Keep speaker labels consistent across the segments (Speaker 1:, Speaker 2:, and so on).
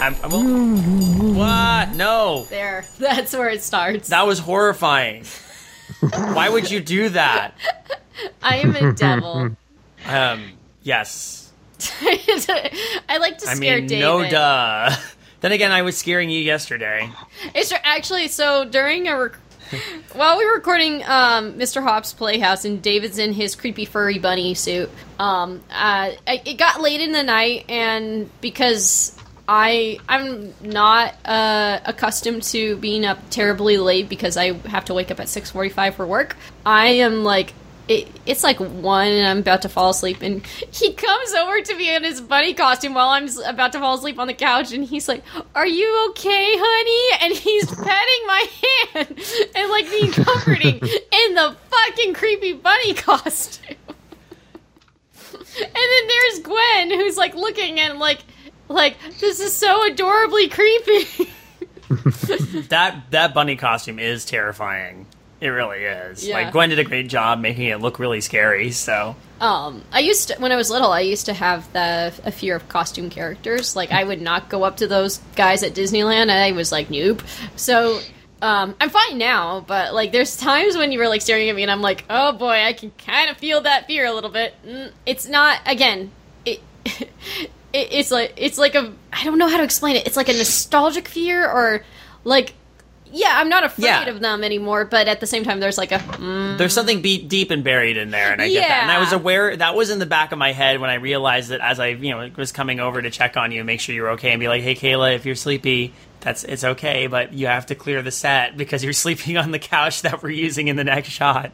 Speaker 1: I'm, I'm- what? No,
Speaker 2: There. That's where it starts.
Speaker 1: that was horrifying. Why would you do that?
Speaker 2: I am a devil.
Speaker 1: Um, yes.
Speaker 2: I like to
Speaker 1: I
Speaker 2: scare
Speaker 1: mean,
Speaker 2: David.
Speaker 1: no duh. Then again, I was scaring you yesterday.
Speaker 2: It's actually so during a rec- while we were recording um, Mr. Hop's Playhouse and David's in his creepy furry bunny suit. Um, uh, it got late in the night, and because I I'm not uh, accustomed to being up terribly late because I have to wake up at six forty five for work. I am like. It, it's like one, and I'm about to fall asleep, and he comes over to me in his bunny costume while I'm about to fall asleep on the couch, and he's like, "Are you okay, honey?" And he's petting my hand and like being comforting in the fucking creepy bunny costume. and then there's Gwen, who's like looking and like, like this is so adorably creepy.
Speaker 1: That that bunny costume is terrifying. It really is.
Speaker 2: Yeah.
Speaker 1: Like Gwen did a great job making it look really scary. So
Speaker 2: Um, I used to when I was little. I used to have the a fear of costume characters. Like I would not go up to those guys at Disneyland. I was like, nope. So um, I'm fine now, but like there's times when you were like staring at me, and I'm like, oh boy, I can kind of feel that fear a little bit. Mm, It's not again. It. It, it's like it's like a I don't know how to explain it. It's like a nostalgic fear or like yeah, I'm not afraid
Speaker 1: Yeah.
Speaker 2: of them anymore, but at the same time there's like a mm,
Speaker 1: there's something be- deep and buried in there, and I get that. And I was aware that was in the back of my head when I realized that as I you know was coming over to check on you, and make sure you're okay, and be like, hey Kayla, if you're sleepy. That's it's okay, but you have to clear the set because you're sleeping on the couch that we're using in the next shot.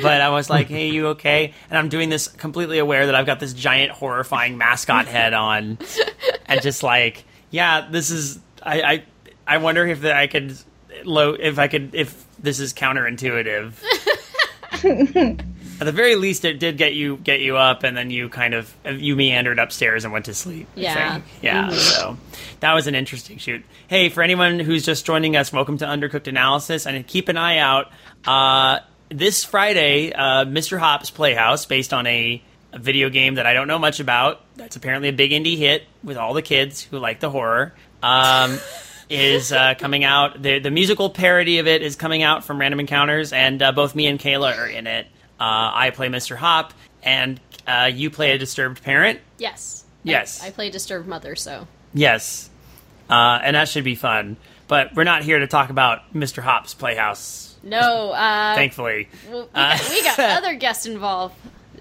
Speaker 1: But I was like, "Hey, you okay?" And I'm doing this completely aware that I've got this giant, horrifying mascot head on, and just like, yeah, this is. I I, I wonder if I could low if I could if this is counterintuitive. At the very least, it did get you get you up, and then you kind of you meandered upstairs and went to sleep.
Speaker 2: Yeah.
Speaker 1: yeah. So that was an interesting shoot. Hey, for anyone who's just joining us, welcome to Undercooked Analysis, and keep an eye out. Uh, this Friday, uh, Mr. Hop's Playhouse, based on a, a video game that I don't know much about. That's apparently a big indie hit with all the kids who like the horror. Um, is uh, coming out. The, the musical parody of it is coming out from Random Encounters, and uh, both me and Kayla are in it. Uh, I play Mr. Hop, and uh, you play a disturbed parent.
Speaker 2: yes.
Speaker 1: Yes.
Speaker 2: I, I play disturbed mother, so
Speaker 1: Yes, uh, and that should be fun. But we're not here to talk about Mr. Hop's Playhouse,
Speaker 2: no. Uh,
Speaker 1: thankfully.
Speaker 2: well, we, got, we got other guests involved.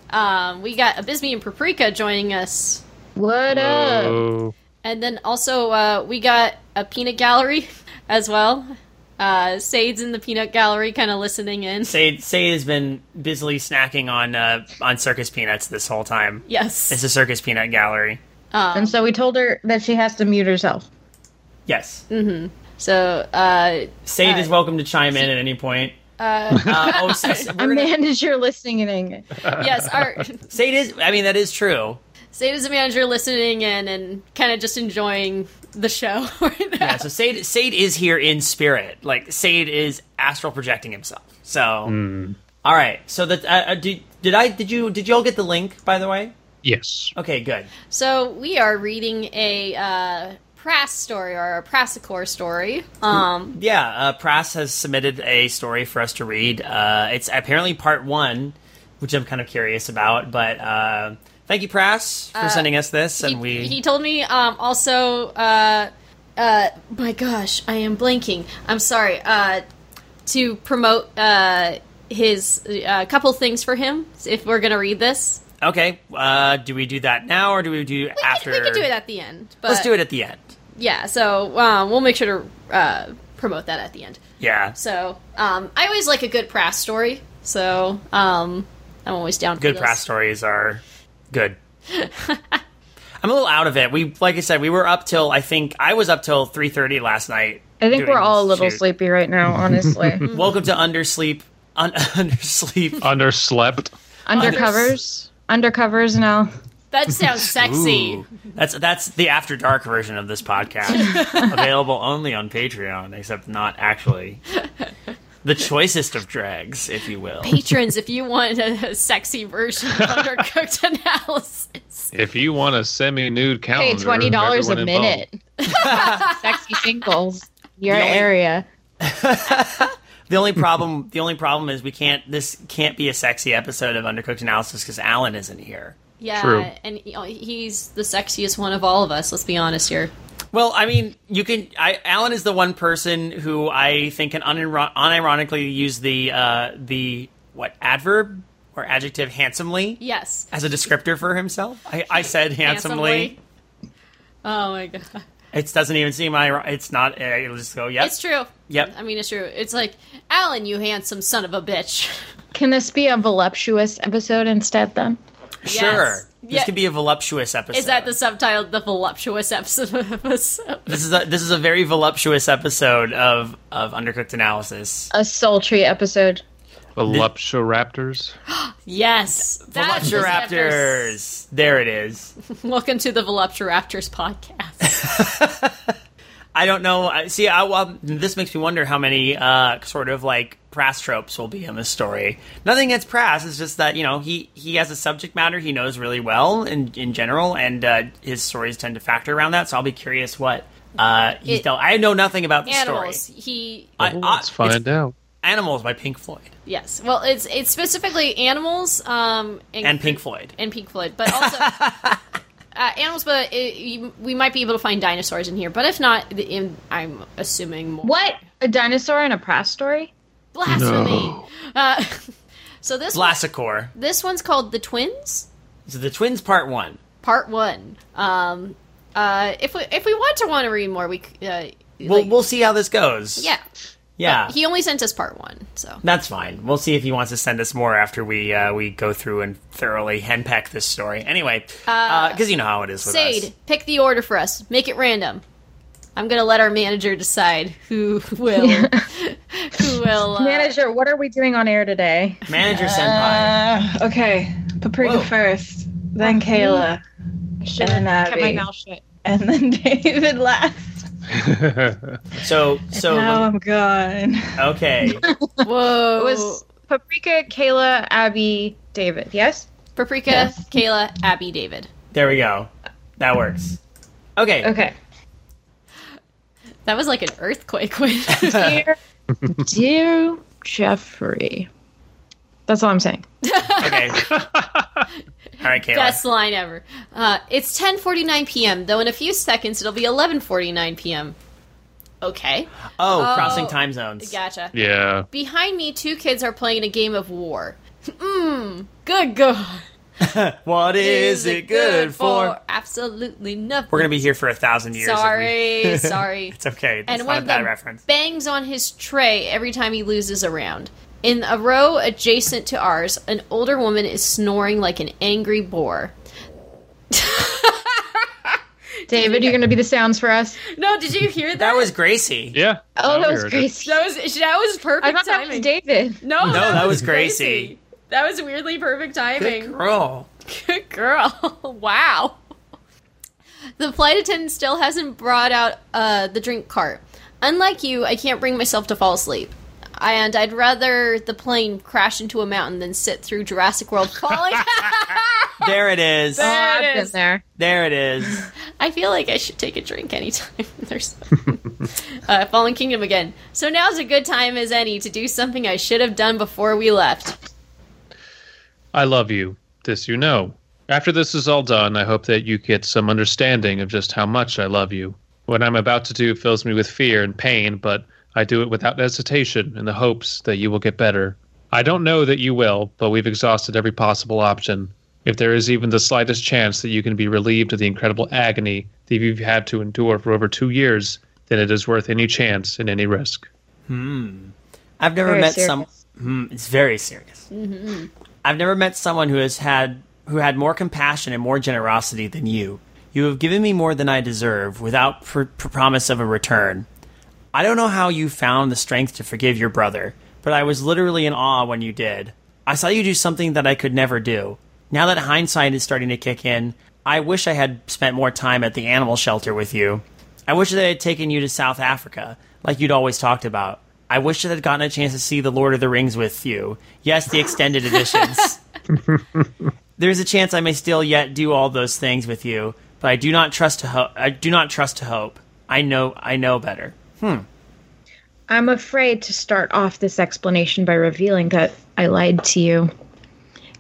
Speaker 2: Um, we got Abysme and Paprika joining us,
Speaker 3: What up?
Speaker 4: Oh,
Speaker 2: and then also uh, we got a peanut gallery as well. Uh, Sade's in the peanut gallery, kind of listening in.
Speaker 1: Say Say has been busily snacking on uh, on circus peanuts this whole time.
Speaker 2: Yes.
Speaker 1: It's a circus peanut gallery.
Speaker 3: And so we told her that she has to mute herself.
Speaker 1: Yes.
Speaker 2: so uh,
Speaker 1: Sade is
Speaker 2: Uh,
Speaker 1: welcome to chime in at any point. Uh, oh, so- so we're
Speaker 3: A
Speaker 1: gonna-
Speaker 3: manager listening in.
Speaker 2: yes, our
Speaker 1: Sade is. I mean, that is true.
Speaker 2: Sade is a manager listening in and kind of just enjoying the show. right now.
Speaker 1: Yeah. So Sade Sade is here in spirit. Like Sade is astral projecting himself. So. All right. So that uh, uh, did did I did you did you all get the link by the way?
Speaker 4: yes.
Speaker 1: Okay. Good.
Speaker 2: So we are reading a uh, Prass story or a Prassicore story. Um,
Speaker 1: Yeah. Uh, Prass has submitted a story for us to read. Uh, it's apparently part one, which I'm kind of curious about. But uh, thank you, Prass, for sending us this, and
Speaker 2: he,
Speaker 1: we.
Speaker 2: he told me um, also. Uh, uh, my gosh, I am blanking. I'm sorry. Uh, to promote uh, his uh, couple things for him, if we're gonna read this,
Speaker 1: Okay. Uh, do we do that now, or do we do
Speaker 2: we
Speaker 1: after?
Speaker 2: Can, we can do it at the end.
Speaker 1: Let's do it at the end.
Speaker 2: Yeah. So um, we'll make sure to uh, promote that at the end.
Speaker 1: Yeah.
Speaker 2: So um, I always like a good Prass story. So um, I'm always down.
Speaker 1: good press stories are good. I'm a little out of it. We, like I said, we were up till I think I was up till 3:30 last night.
Speaker 3: I think we're all a little
Speaker 1: shoot.
Speaker 3: sleepy right now, honestly.
Speaker 1: Welcome to undersleep, un- undersleep.
Speaker 4: Underslept.
Speaker 3: Undercovers. Undercovers now.
Speaker 2: That sounds sexy.
Speaker 1: Ooh. That's that's the after dark version of this podcast, available only on Patreon, except not actually. The choicest of drags, if you will.
Speaker 2: Patrons, if you want a, a sexy version of undercooked analysis.
Speaker 4: If you want a semi-nude
Speaker 3: Pay
Speaker 4: calendar,
Speaker 3: twenty dollars a minute. Sexy singles. Your
Speaker 1: only-
Speaker 3: area.
Speaker 1: The only problem, the only problem is we can't. This can't be a sexy episode of Undercooked Analysis because Alan isn't here.
Speaker 2: Yeah,
Speaker 4: True.
Speaker 2: and he's the sexiest one of all of us. Let's be honest here.
Speaker 1: Well, I mean, you can. I, Alan is the one person who I think can uniro- unironically use the uh, the what adverb or adjective handsomely
Speaker 2: Yes,
Speaker 1: as a descriptor for himself. I, I said handsomely.
Speaker 2: Oh my god,
Speaker 1: It doesn't even seem ironic. It's not. uh, It'll just go. Yep.
Speaker 2: it's true.
Speaker 1: Yep.
Speaker 2: I mean, it's true. It's like Alan, you handsome son of a bitch.
Speaker 3: Can this be a voluptuous episode instead then?
Speaker 1: Sure.
Speaker 2: Yes.
Speaker 1: This
Speaker 2: Yeah.
Speaker 1: could be a voluptuous episode.
Speaker 2: Is that the subtitle? The voluptuous episode. episode?
Speaker 1: This is a this is a very voluptuous episode of of Undercooked Analysis.
Speaker 3: A sultry episode.
Speaker 4: Voluptuoraptors.
Speaker 2: Yes, that's the
Speaker 1: Volupturaptors. There it is.
Speaker 2: Welcome to the Volupturaptors podcast.
Speaker 1: I don't know. I- See, I, well, this makes me wonder how many uh, sort of like Prass tropes will be in this story. Nothing against Prass. It's just that you know he he has a subject matter he knows really well in in general, and uh, his stories tend to factor around that. So I'll be curious what uh, he's
Speaker 2: It-
Speaker 1: done. I know nothing about the
Speaker 2: Animals.
Speaker 1: story.
Speaker 2: He
Speaker 1: I-
Speaker 4: Well,
Speaker 1: I-
Speaker 4: let's find out.
Speaker 1: Animals by Pink Floyd
Speaker 2: yes. Well, it's it's specifically animals. Um,
Speaker 1: and Pink Floyd.
Speaker 2: and Pink Floyd, but also uh, animals. But it, you, we might be able to find dinosaurs in here. But if not, the- in, I'm assuming more.
Speaker 3: What? A dinosaur and a prass story?
Speaker 2: blasphemy?
Speaker 4: No.
Speaker 2: Uh, so this one,
Speaker 1: Blassicor.
Speaker 2: this one's called the Twins,
Speaker 1: So the Twins Part One.
Speaker 2: Part One. Um, uh, if we if we want to want to read more, we c- uh,
Speaker 1: We'll
Speaker 2: like-
Speaker 1: we'll see how this goes.
Speaker 2: yeah.
Speaker 1: Yeah.
Speaker 2: He only sent us Part One, so
Speaker 1: That's fine. We'll see if he wants to send us more after we uh, we go through and thoroughly henpeck this story. Anyway, because you know how it is with
Speaker 2: Sade,
Speaker 1: us.
Speaker 2: pick the order for us. Make it random. I'm gonna let our manager decide who will who will uh,
Speaker 3: Manager, what are we doing on air today?
Speaker 1: Manager senpai.
Speaker 5: Uh, okay, Paprika
Speaker 1: Whoa.
Speaker 5: first, then Kayla,
Speaker 3: Should
Speaker 5: And
Speaker 3: have kept my
Speaker 5: Abby.
Speaker 3: mouth shut.
Speaker 5: and then David last.
Speaker 1: So so
Speaker 5: now I'm gone.
Speaker 1: okay.
Speaker 2: Whoa.
Speaker 3: It was Paprika, Kayla, Abby, David. Yes?
Speaker 2: Paprika,
Speaker 5: Yes.
Speaker 2: Kayla, Abby, David.
Speaker 1: There we go. That works. Okay.
Speaker 3: Okay.
Speaker 2: That was like an earthquake. When
Speaker 3: Dear, dear Jeffrey. That's all I'm saying.
Speaker 1: Okay. All right, Kayla.
Speaker 2: Best line ever. Uh, it's 10:49 p.m. Though in a few seconds it'll be 11:49 p.m. Okay,
Speaker 1: oh, crossing time zones.
Speaker 2: gotcha.
Speaker 4: yeah.
Speaker 2: Behind me, two kids are playing a game of war. Mmm. Good God.
Speaker 1: What is it good for?
Speaker 2: Absolutely nothing.
Speaker 1: We're gonna be here for a thousand years. if we-
Speaker 2: Sorry, sorry.
Speaker 1: It's okay. It's
Speaker 2: and
Speaker 1: not
Speaker 2: one
Speaker 1: a
Speaker 2: of
Speaker 1: bad
Speaker 2: them
Speaker 1: reference.
Speaker 2: bangs on his tray every time he loses a round. In a row adjacent to ours, an older woman is snoring like an angry boar.
Speaker 3: David, you're going to be the sounds for us.
Speaker 2: No, did you hear that?
Speaker 1: That was Gracie.
Speaker 4: Yeah.
Speaker 3: Oh, that was Gracie.
Speaker 2: that was that was perfect
Speaker 3: I thought that
Speaker 2: timing.
Speaker 3: was David.
Speaker 2: no,
Speaker 1: No, that was
Speaker 2: Gracie. That was weirdly perfect timing.
Speaker 1: Good girl.
Speaker 2: Good girl. wow. The flight attendant still hasn't brought out uh, the drink cart. Unlike you, I can't bring myself to fall asleep. And I'd rather the plane crash into a mountain than sit through Jurassic World falling.
Speaker 1: There it is.
Speaker 3: Oh,
Speaker 2: There it
Speaker 3: I've been
Speaker 2: is.
Speaker 3: there.
Speaker 1: There it is.
Speaker 2: I feel like I should take a drink anytime there's uh, Fallen Kingdom again. So now's a good time as any to do something I should have done before we left.
Speaker 4: I love you. This you know. After this is all done, I hope that you get some understanding of just how much I love you. What I'm about to do fills me with fear and pain, but I do it without hesitation in the hopes that you will get better. I don't know that you will, but we've exhausted every possible option. If there is even the slightest chance that you can be relieved of the incredible agony that you've had to endure for over two years, then it is worth any chance and any risk. Hmm.
Speaker 1: I've never
Speaker 3: Very
Speaker 1: met
Speaker 3: serious.
Speaker 1: some. Hmm, it's very serious. Mm-hmm. I've never met someone who has had who had more compassion and more generosity than you. You have given me more than I deserve, without pr- pr- promise of a return. I don't know how you found the strength to forgive your brother, but I was literally in awe when you did. I saw you do something that I could never do. Now that hindsight is starting to kick in, I wish I had spent more time at the animal shelter with you. I wish that I had taken you to South Africa, like you'd always talked about. I wish I had gotten a chance to see the Lord of the Rings with you. Yes, the extended editions. There's a chance I may still yet do all those things with you, but I do not trust to hope. I do not trust to hope. I know. I know better. Hmm.
Speaker 3: I'm afraid to start off this explanation by revealing that I lied to you.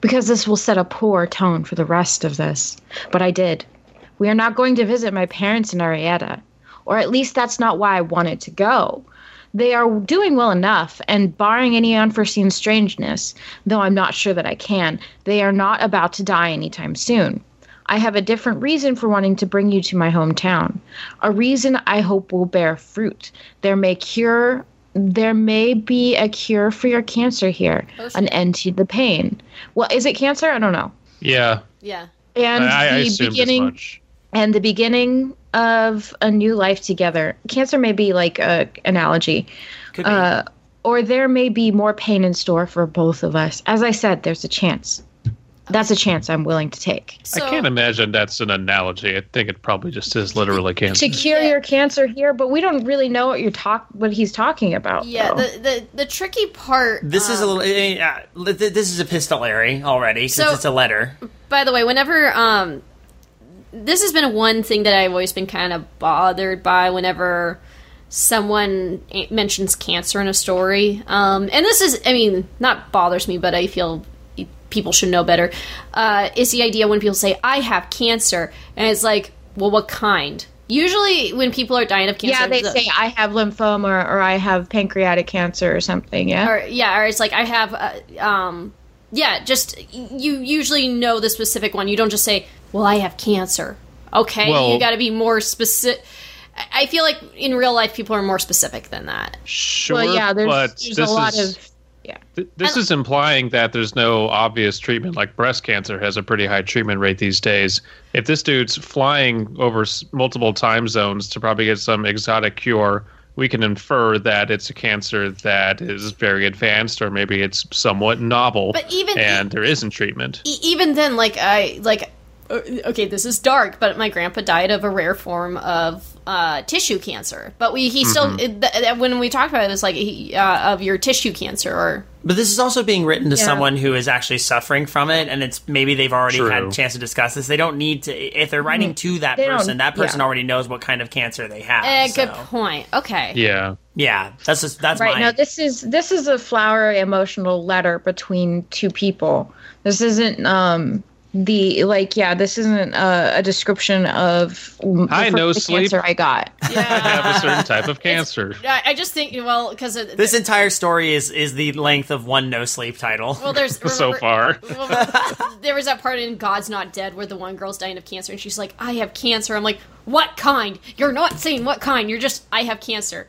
Speaker 3: Because this will set a poor tone for the rest of this. But I did. We are not going to visit my parents in Arietta. Or at least that's not why I wanted to go. They are doing well enough, and barring any unforeseen strangeness, though I'm not sure that I can, they are not about to die anytime soon. I have a different reason for wanting to bring you to my hometown. A reason I hope will bear fruit. There may cure there may be a cure for your cancer here.
Speaker 2: Oh,
Speaker 3: an end to the pain. Well, is it cancer? I don't know.
Speaker 4: Yeah,
Speaker 2: Yeah.
Speaker 3: And
Speaker 4: I, I
Speaker 3: the
Speaker 4: assumed
Speaker 3: beginning and the beginning of a new life together. Cancer may be like a analogy.
Speaker 1: Could be.
Speaker 3: Uh, or there may be more pain in store for both of us. As I said, there's a chance. That's a chance I'm willing to take.
Speaker 2: So,
Speaker 4: I can't imagine that's an analogy. I think it probably just is literally cancer.
Speaker 3: To cure your cancer here, but we don't really know what you're talk what he's talking about.
Speaker 2: Yeah,
Speaker 3: though.
Speaker 2: the, the the tricky part.
Speaker 1: this is a
Speaker 2: um,
Speaker 1: little. Uh, uh, this is epistolary already since
Speaker 2: So-
Speaker 1: it's a letter.
Speaker 2: By the way, whenever um, this has been one thing that I've always been kind of bothered by whenever someone mentions cancer in a story. Um, and this is, I mean, not bothers me, but I feel people should know better. Uh, is the idea when people say, "I have cancer," and it's like, well, what kind? Usually, when people are dying of cancer,
Speaker 3: yeah, they
Speaker 2: the-
Speaker 3: say I have lymphoma or I have pancreatic cancer or something. Yeah.
Speaker 2: or yeah, or it's like I have, uh, um, yeah, just you usually know the specific one. You don't just say, "Well, I have cancer." Okay,
Speaker 4: Well-
Speaker 2: you got to be more specific. I feel like in real life, people are more specific than that.
Speaker 4: Sure,
Speaker 3: well, yeah. There's
Speaker 4: but
Speaker 3: there's
Speaker 4: this
Speaker 3: a lot
Speaker 4: is,
Speaker 3: of yeah.
Speaker 4: th- this is implying that there's no obvious treatment. Like breast cancer has a pretty high treatment rate these days. If this dude's flying over s- multiple time zones to probably get some exotic cure, we can infer that it's a cancer that is very advanced, or maybe it's somewhat novel,
Speaker 2: But even-
Speaker 4: and there isn't treatment.
Speaker 2: E- even then, like I like. uh, Okay, this is dark, but my grandpa died of a rare form of uh, tissue cancer. But we he still
Speaker 4: Mm-hmm.
Speaker 2: it, th- th- when we talked about it, it was like he, uh, of your tissue cancer or
Speaker 1: But this is also being written to
Speaker 3: Yeah.
Speaker 1: someone who is actually suffering from it, and it's maybe they've already
Speaker 4: True.
Speaker 1: had a chance to discuss this. They don't need to. If they're writing to that
Speaker 3: Mm-hmm. They don't-
Speaker 1: person, that person
Speaker 3: yeah.
Speaker 1: already knows what kind of cancer they have.
Speaker 2: Eh,
Speaker 1: so-
Speaker 2: good point. Okay.
Speaker 4: Yeah,
Speaker 1: Yeah, that's just that's
Speaker 3: Right
Speaker 1: my.
Speaker 3: now, this is this is a flowery emotional letter between two people. This isn't um the like yeah. This isn't a, a description of the
Speaker 4: I know sleep.
Speaker 3: cancer I got.
Speaker 4: Yeah, I have a certain type of cancer.
Speaker 2: I, I just think well because
Speaker 1: this entire story is is the length of one no sleep title.
Speaker 2: well there's
Speaker 4: so far.
Speaker 2: well, there was that part in God's Not Dead where the one girl's dying of cancer and she's like I have cancer. I'm like what kind? You're not saying what kind. You're just I have cancer.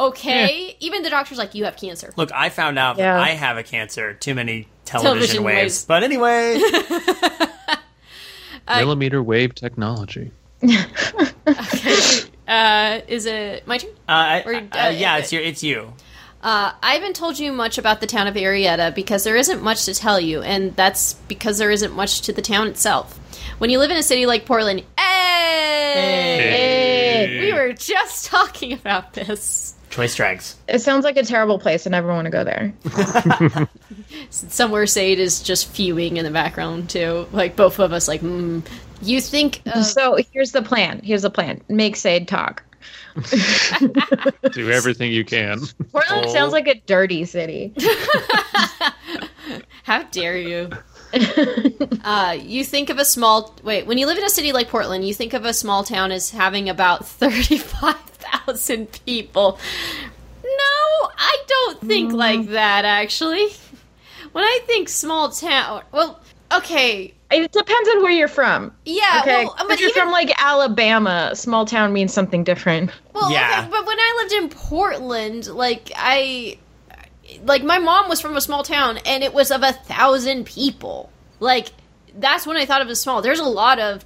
Speaker 2: Okay. Eh. Even the doctor's like you have cancer.
Speaker 1: Look, I found out
Speaker 3: Yeah.
Speaker 1: that I have a cancer. Too many television,
Speaker 2: Television
Speaker 1: waves.
Speaker 2: waves.
Speaker 1: But anyway,
Speaker 4: Millimeter wave technology.
Speaker 2: Uh, is it my turn?
Speaker 1: uh,
Speaker 2: Or,
Speaker 1: uh,
Speaker 2: uh,
Speaker 1: yeah, it's your, it's you.
Speaker 2: Uh, I haven't told you much about the town of Arietta because there isn't much to tell you, and that's because there isn't much to the town itself. When you live in a city like Portland, hey, we were just talking about this.
Speaker 1: Choice drags.
Speaker 3: It sounds like a terrible place. I never want to go there.
Speaker 2: Somewhere Sade is just fuming in the background too. Like both of us, like, mm. you think? Of,
Speaker 3: So here's the plan. Here's the plan. Make Sade talk.
Speaker 4: Do everything you can.
Speaker 3: Portland
Speaker 1: Oh.
Speaker 3: sounds like a dirty city.
Speaker 2: how dare you? uh, you think of a small wait when you live in a city like Portland, you think of a small town as having about thirty-five thousand people. No, I don't think mm. like that. Actually, when I think small town, well, okay,
Speaker 3: It depends on where you're from.
Speaker 2: yeah,
Speaker 3: Okay,
Speaker 2: well,
Speaker 3: if
Speaker 2: but
Speaker 3: you're
Speaker 2: even
Speaker 3: from like Alabama, small town means something different.
Speaker 2: Well,
Speaker 1: Yeah.
Speaker 2: okay, but when I lived in Portland, like I, like my mom was from a small town, and it was of a thousand people. Like that's when I thought of as small. There's a lot of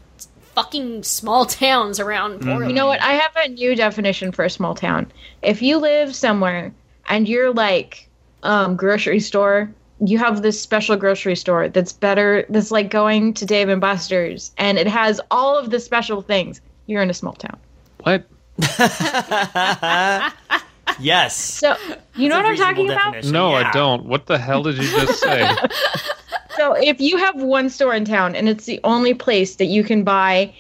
Speaker 2: fucking small towns around Portland.
Speaker 3: You know what? I have a new definition for a small town. If you live somewhere and you're like um, grocery store, you have this special grocery store that's better. That's like going to Dave and Buster's, and it has all of the special things. You're in a small town.
Speaker 4: What?
Speaker 1: Yes.
Speaker 3: So you know what I'm talking
Speaker 1: reasonable
Speaker 3: about?
Speaker 4: No,
Speaker 1: Yeah.
Speaker 4: I don't. What the hell did you just say?
Speaker 3: So if you have one store in town and it's the only place that you can buy,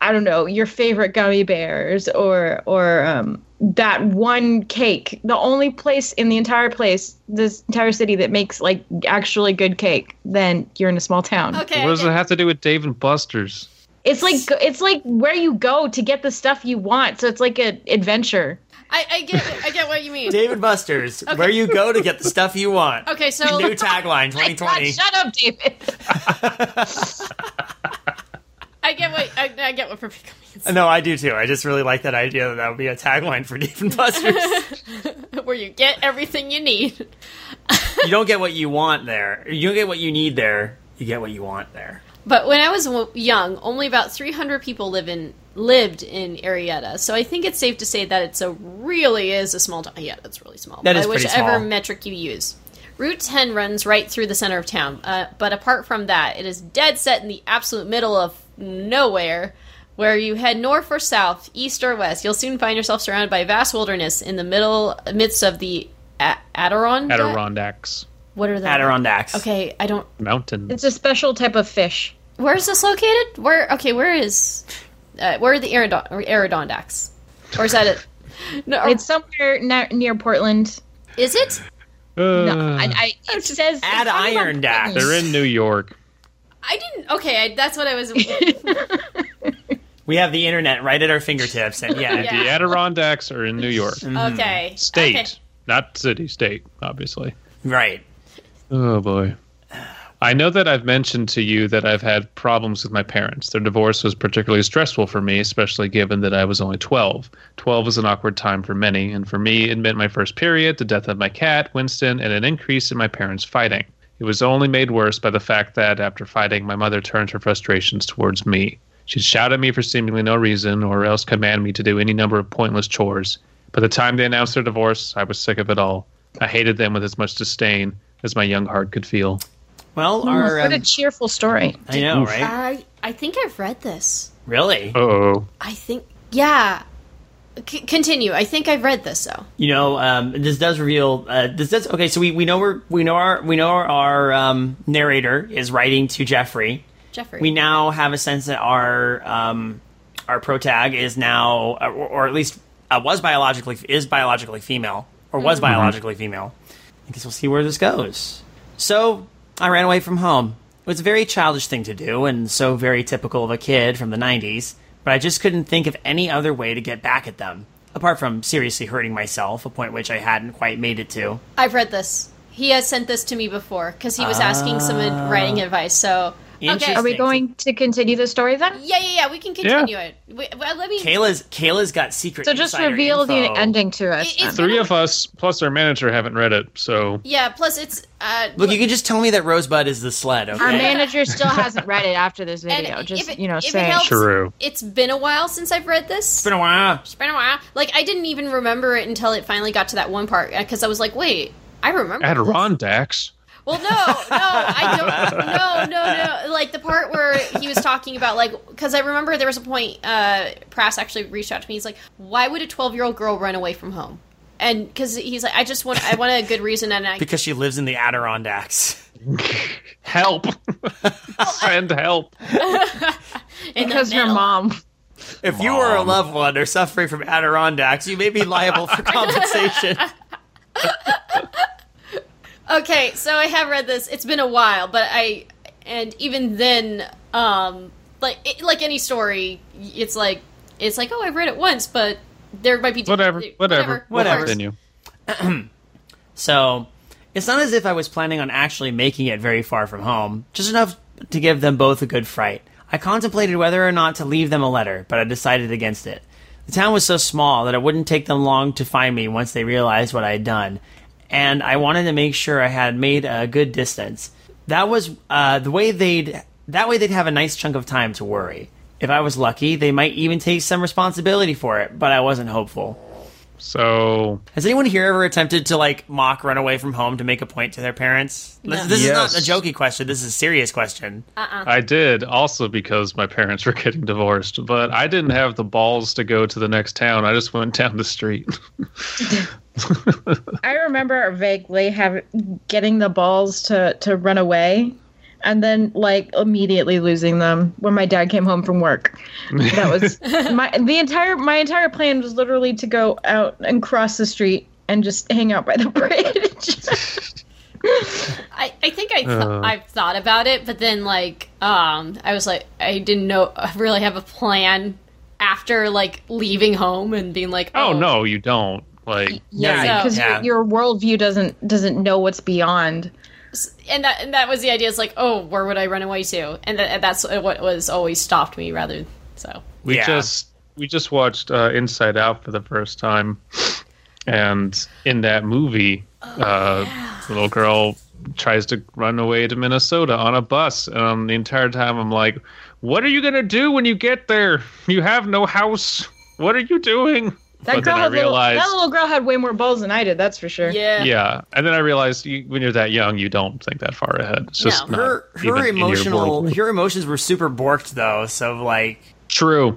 Speaker 3: I don't know, your favorite gummy bears or or um, that one cake, the only place in the entire place, this entire city that makes like actually good cake, then you're in a small town.
Speaker 2: Okay.
Speaker 4: what does it have to do with Dave and Buster's?
Speaker 3: It's like it's like where you go to get the stuff you want. So it's like an adventure.
Speaker 2: I, I get I get what you mean.
Speaker 1: David Buster's, where you go to get the stuff you want.
Speaker 2: Okay, so
Speaker 1: New tagline
Speaker 3: My God,
Speaker 1: 2020.
Speaker 3: shut up, David.
Speaker 2: I get what I, I get what perfect means.
Speaker 1: No, I do too. I just really like that idea that that would be a tagline for David Buster's.
Speaker 2: Where you get everything you need.
Speaker 1: you don't get what you want there. You don't get what you need there. You get what you want there.
Speaker 2: But when I was young, only about 300 people live in lived in Arietta. So I think it's safe to say that it's a really is a small town. Yeah, that's really small.
Speaker 1: That
Speaker 2: by
Speaker 1: is pretty
Speaker 2: whichever
Speaker 1: small.
Speaker 2: metric you use. Route 10 runs right through the center of town. Uh, but apart from that, it is dead set in the absolute middle of nowhere. Where you head north or south, east or west, you'll soon find yourself surrounded by a vast wilderness in the middle midst of the A- Adirondack.
Speaker 4: Adirondacks
Speaker 2: What are the
Speaker 1: Adirondacks.
Speaker 2: Okay, I don't.
Speaker 4: Mountain.
Speaker 3: It's a special type of fish.
Speaker 2: Where is this located? Where? Okay, where is? Uh, where are the Aridon- Adirondacks? Or is that it? No,
Speaker 3: It's somewhere ne- near Portland.
Speaker 2: is it?
Speaker 3: No,
Speaker 4: Uh,
Speaker 3: I, I, it says
Speaker 1: Add
Speaker 3: it's talking about
Speaker 1: iron dax.
Speaker 4: They're in New York.
Speaker 2: I didn't. Okay, I, that's what I was.
Speaker 1: We have the internet right at our fingertips, and yeah,
Speaker 2: Yeah.
Speaker 4: The Adirondacks are in New York.
Speaker 2: Okay,
Speaker 4: State.
Speaker 2: Okay.
Speaker 4: Not city, state, obviously.
Speaker 1: right.
Speaker 4: Oh boy. I know that I've mentioned to you that I've had problems with my parents. Their divorce was particularly stressful for me, especially given that I was only 12. 12 is an awkward time for many, and for me, it meant my first period, the death of my cat, Winston, and an increase in my parents fighting. It was only made worse by the fact that, after fighting, my mother turned her frustrations towards me. She'd shout at me for seemingly no reason, or else command me to do any number of pointless chores. By the time they announced their divorce, I was sick of it all. I hated them with as much disdain as my young heart could feel.
Speaker 1: Well, our
Speaker 3: What a
Speaker 1: um,
Speaker 3: cheerful story.
Speaker 1: I know, right?
Speaker 2: I I think I've read this.
Speaker 1: Really?
Speaker 4: Oh,
Speaker 2: I think yeah. C- continue. I think I've read this though.
Speaker 1: You know, um, this does reveal. Uh, this does okay. So we, we know we're we know our we know our um, narrator is writing to Jeffrey.
Speaker 2: Jeffrey.
Speaker 1: We now have a sense that our um, our protag is now, uh, or, or at least uh, was biologically is biologically female, or was biologically female. I guess we'll see where this goes. So I ran away from home. It was a very childish thing to do, and so very typical of a kid from the '90s. But I just couldn't think of any other way to get back at them, apart from seriously hurting myself, a point which I hadn't quite made it to.
Speaker 2: I've read this. He has sent this to me before because he was asking some writing ah. advice. So okay.
Speaker 3: Are we going to continue the story then?
Speaker 2: Yeah, yeah, yeah. We can continue it. We, well, let me.
Speaker 1: Kayla's Kayla's got secret.
Speaker 3: So just
Speaker 1: insider
Speaker 3: reveal the ending to us.
Speaker 2: It- it's
Speaker 3: then.
Speaker 4: three of us plus our manager haven't read it, so
Speaker 2: Yeah. Plus, it's uh,
Speaker 1: Look, you can just tell me that Rosebud is the sled, okay?
Speaker 3: Our manager still hasn't read it after this
Speaker 2: and
Speaker 3: video.
Speaker 2: if
Speaker 3: Just
Speaker 2: it-
Speaker 3: you know,
Speaker 2: if it
Speaker 3: saying.
Speaker 2: helps,
Speaker 4: True.
Speaker 2: It's been a while since I've read this.
Speaker 1: It's been a while.
Speaker 2: It's been a while. Like I didn't even remember it until it finally got to that one part because I was like, wait, I remember. this.
Speaker 4: Adirondacks.
Speaker 2: Well, no, no, I don't. No, no, no. Like the part where he was talking about, like, because I remember there was a point. Uh, Prass actually reached out to me. He's like, "Why would a twelve-year-old girl run away from home?" And because he's like, "I just want, I want a good reason." And I,
Speaker 1: Because she lives in the Adirondacks.
Speaker 4: Help! Send help!
Speaker 3: because her
Speaker 2: middle.
Speaker 3: mom.
Speaker 1: If you or a loved one are suffering from Adirondacks, you may be liable for compensation.
Speaker 2: Okay, so I have read this. It's been a while, but I, and even then, um, like it, like any story, it's like it's like, oh, I've read it once, but there might be
Speaker 4: Whatever, whatever,
Speaker 1: Whatever.
Speaker 4: Continue.
Speaker 1: So, it's not as if I was planning on actually making it very far from home, just enough to give them both a good fright. I contemplated whether or not to leave them a letter, but I decided against it. The town was so small that it wouldn't take them long to find me once they realized what I had done, and I wanted to make sure I had made a good distance. That was uh, the way they'd. That way they'd have a nice chunk of time to worry. If I was lucky, they might even take some responsibility for it, but I wasn't hopeful.
Speaker 4: So
Speaker 1: Has anyone here ever attempted to like mock run away from home to make a point to their parents? This,
Speaker 2: No.
Speaker 1: this is not a jokey question. This is a serious question.
Speaker 4: I did also because my parents were getting divorced, but I didn't have the balls to go to the next town. I just went down the street.
Speaker 3: I remember vaguely have getting the balls to to run away and then like immediately losing them when my dad came home from work. That was my the entire my entire plan was literally to go out and cross the street and just hang out by the bridge.
Speaker 2: I, I think I th-
Speaker 4: Uh.
Speaker 2: I've thought about it, but then like um I was like I didn't know really have a plan after like leaving home and being like
Speaker 4: oh no, you don't. Like
Speaker 3: yeah,
Speaker 2: Yeah.
Speaker 3: because
Speaker 1: Yeah.
Speaker 3: your, your worldview doesn't doesn't know what's beyond.
Speaker 2: and that and that was the idea. It's like oh where would I run away to? And, that, and that's what was always stopped me rather. So
Speaker 4: we
Speaker 1: Yeah.
Speaker 4: just we just watched uh, Inside Out for the first time, and in that movie, uh, the little girl tries to run away to Minnesota on a bus, and um, the entire time I'm like, "What are you gonna do when you get there? You have no house. What are you doing?"
Speaker 3: That
Speaker 4: but
Speaker 3: girl
Speaker 4: then I
Speaker 3: had little, that little girl had way more balls than I did. That's for sure.
Speaker 2: yeah,
Speaker 4: yeah, and then I realized you, when you're that young, you don't think that far ahead. It's just
Speaker 2: No.
Speaker 4: not
Speaker 1: Her her
Speaker 4: in your
Speaker 1: emotional
Speaker 4: world.
Speaker 1: her emotions were super borked though. So like
Speaker 4: True.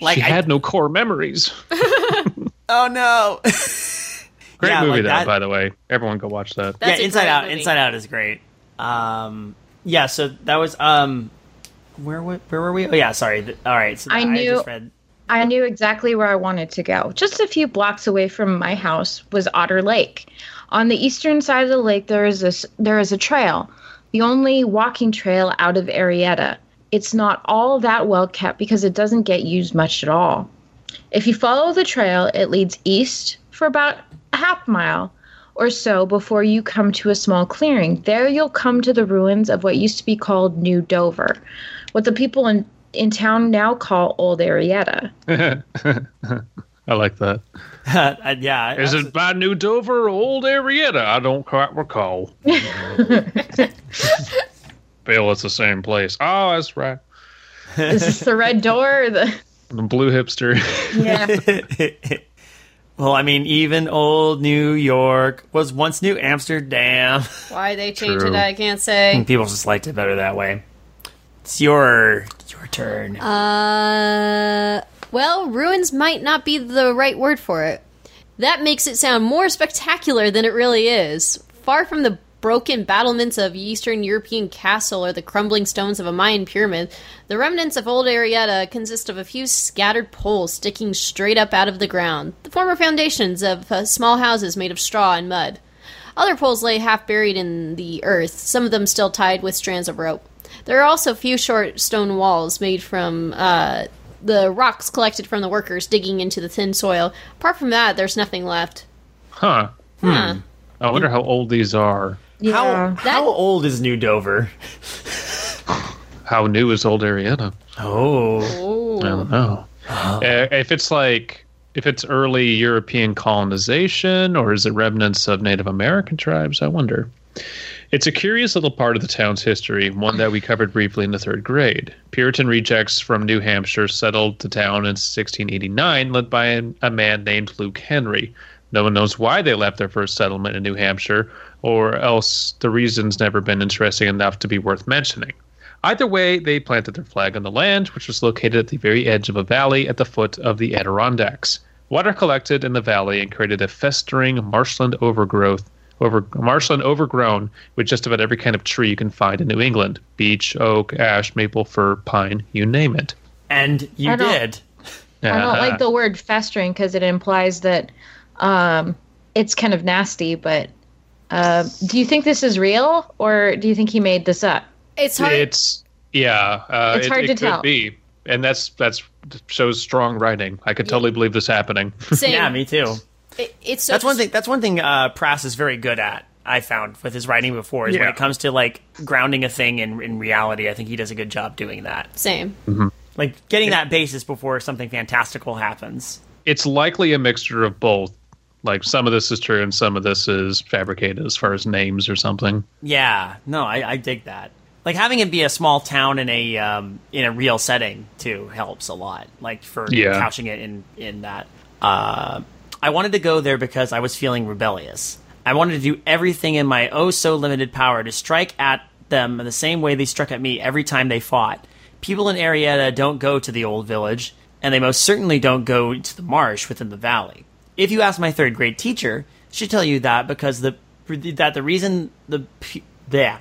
Speaker 1: like
Speaker 4: she
Speaker 1: I-
Speaker 4: had no core memories.
Speaker 1: oh no.
Speaker 4: Great
Speaker 1: Yeah,
Speaker 4: movie,
Speaker 1: like
Speaker 4: though.
Speaker 1: that-
Speaker 4: By the way, everyone go watch that.
Speaker 2: That's
Speaker 1: yeah, Inside Out.
Speaker 2: movie.
Speaker 1: Inside Out is great. Um, yeah. So that was um, where wa- where were we? Oh yeah, sorry. All right. So
Speaker 3: I
Speaker 1: that-
Speaker 3: knew-
Speaker 1: just read.
Speaker 3: I knew exactly where I wanted to go. Just a few blocks away from my house was Otter Lake. On the eastern side of the lake, there is this there is a trail, the only walking trail out of Arietta. It's not all that well kept because it doesn't get used much at all. If you follow the trail, it leads east for about a half mile or so before you come to a small clearing. There you'll come to the ruins of what used to be called New Dover, what the people in in town now call Old Arietta.
Speaker 4: I like that.
Speaker 1: Uh, yeah.
Speaker 4: Is
Speaker 1: that's-
Speaker 4: it by New Dover or Old Arietta? I don't quite recall. Bill, it's the same place. Oh, that's right.
Speaker 3: Is this the red door? Or the
Speaker 4: The blue hipster.
Speaker 3: yeah.
Speaker 1: well, I mean, even old New York was once New Amsterdam.
Speaker 2: why they changed
Speaker 4: True.
Speaker 2: it I can't say.
Speaker 1: People just liked it better that way. It's your your turn.
Speaker 2: Uh, well, ruins might not be the right word for it. That makes it sound more spectacular than it really is. Far from the broken battlements of Eastern European castle or the crumbling stones of a Mayan pyramid, the remnants of old Arietta consist of a few scattered poles sticking straight up out of the ground, the former foundations of uh, small houses made of straw and mud. Other poles lay half buried in the earth, some of them still tied with strands of rope. There are also a few short stone walls made from uh, the rocks collected from the workers digging into the thin soil. Apart from that, there's nothing left.
Speaker 4: Huh.
Speaker 2: Huh.
Speaker 4: I wonder how old these are.
Speaker 1: how
Speaker 3: Yeah.
Speaker 1: how old is New Dover?
Speaker 4: How new is Old Arietta?
Speaker 1: Oh,
Speaker 4: I don't know. Uh, if it's like, if it's early European colonization or is it remnants of Native American tribes? I wonder. It's a curious little part of the town's history, one that we covered briefly in the third grade. Puritan rejects from New Hampshire settled the town in 1689, led by a, a man named Luke Henry. No one knows why they left their first settlement in New Hampshire, or else the reason's never been interesting enough to be worth mentioning. Either way, they planted their flag on the land, which was located at the very edge of a valley at the foot of the Adirondacks. Water collected in the valley and created a festering marshland overgrowth, over marshland overgrown with just about every kind of tree you can find in New England: beech, oak, ash, maple, fir, pine, you name it.
Speaker 1: and you
Speaker 3: I don't-
Speaker 1: did.
Speaker 3: I don't like the word festering because it implies that um, it's kind of nasty. But uh, do you think this is real, or do you think he made this up?
Speaker 2: It's hard.
Speaker 4: It's yeah. Uh,
Speaker 3: It's
Speaker 4: it,
Speaker 3: hard
Speaker 4: it
Speaker 3: to
Speaker 4: could
Speaker 3: tell.
Speaker 4: Be. And that's that's shows strong writing. I could totally believe this happening.
Speaker 2: same.
Speaker 1: Yeah, me too.
Speaker 2: It- it's so
Speaker 1: That's one thing. That's one thing. Uh, Prass is very good at. I found with his writing before is when it comes to like grounding a thing in in reality. I think he does a good job doing that.
Speaker 2: Same.
Speaker 1: Like getting that basis before something fantastical happens.
Speaker 4: it's likely a mixture of both. Like some of this is true and some of this is fabricated as far as names or something.
Speaker 1: Yeah, no, I, I dig that. Like having it be a small town in a um, in a real setting too helps a lot. Like for
Speaker 4: Yeah.
Speaker 1: couching it in in that. Uh, I wanted to go there because I was feeling rebellious. I wanted to do everything in my oh so limited power to strike at them the same way they struck at me every time they fought. People in Arietta don't go to the old village, and they most certainly don't go to the marsh within the valley. If you ask my third grade teacher, she'd tell you that because the that the reason the yeah,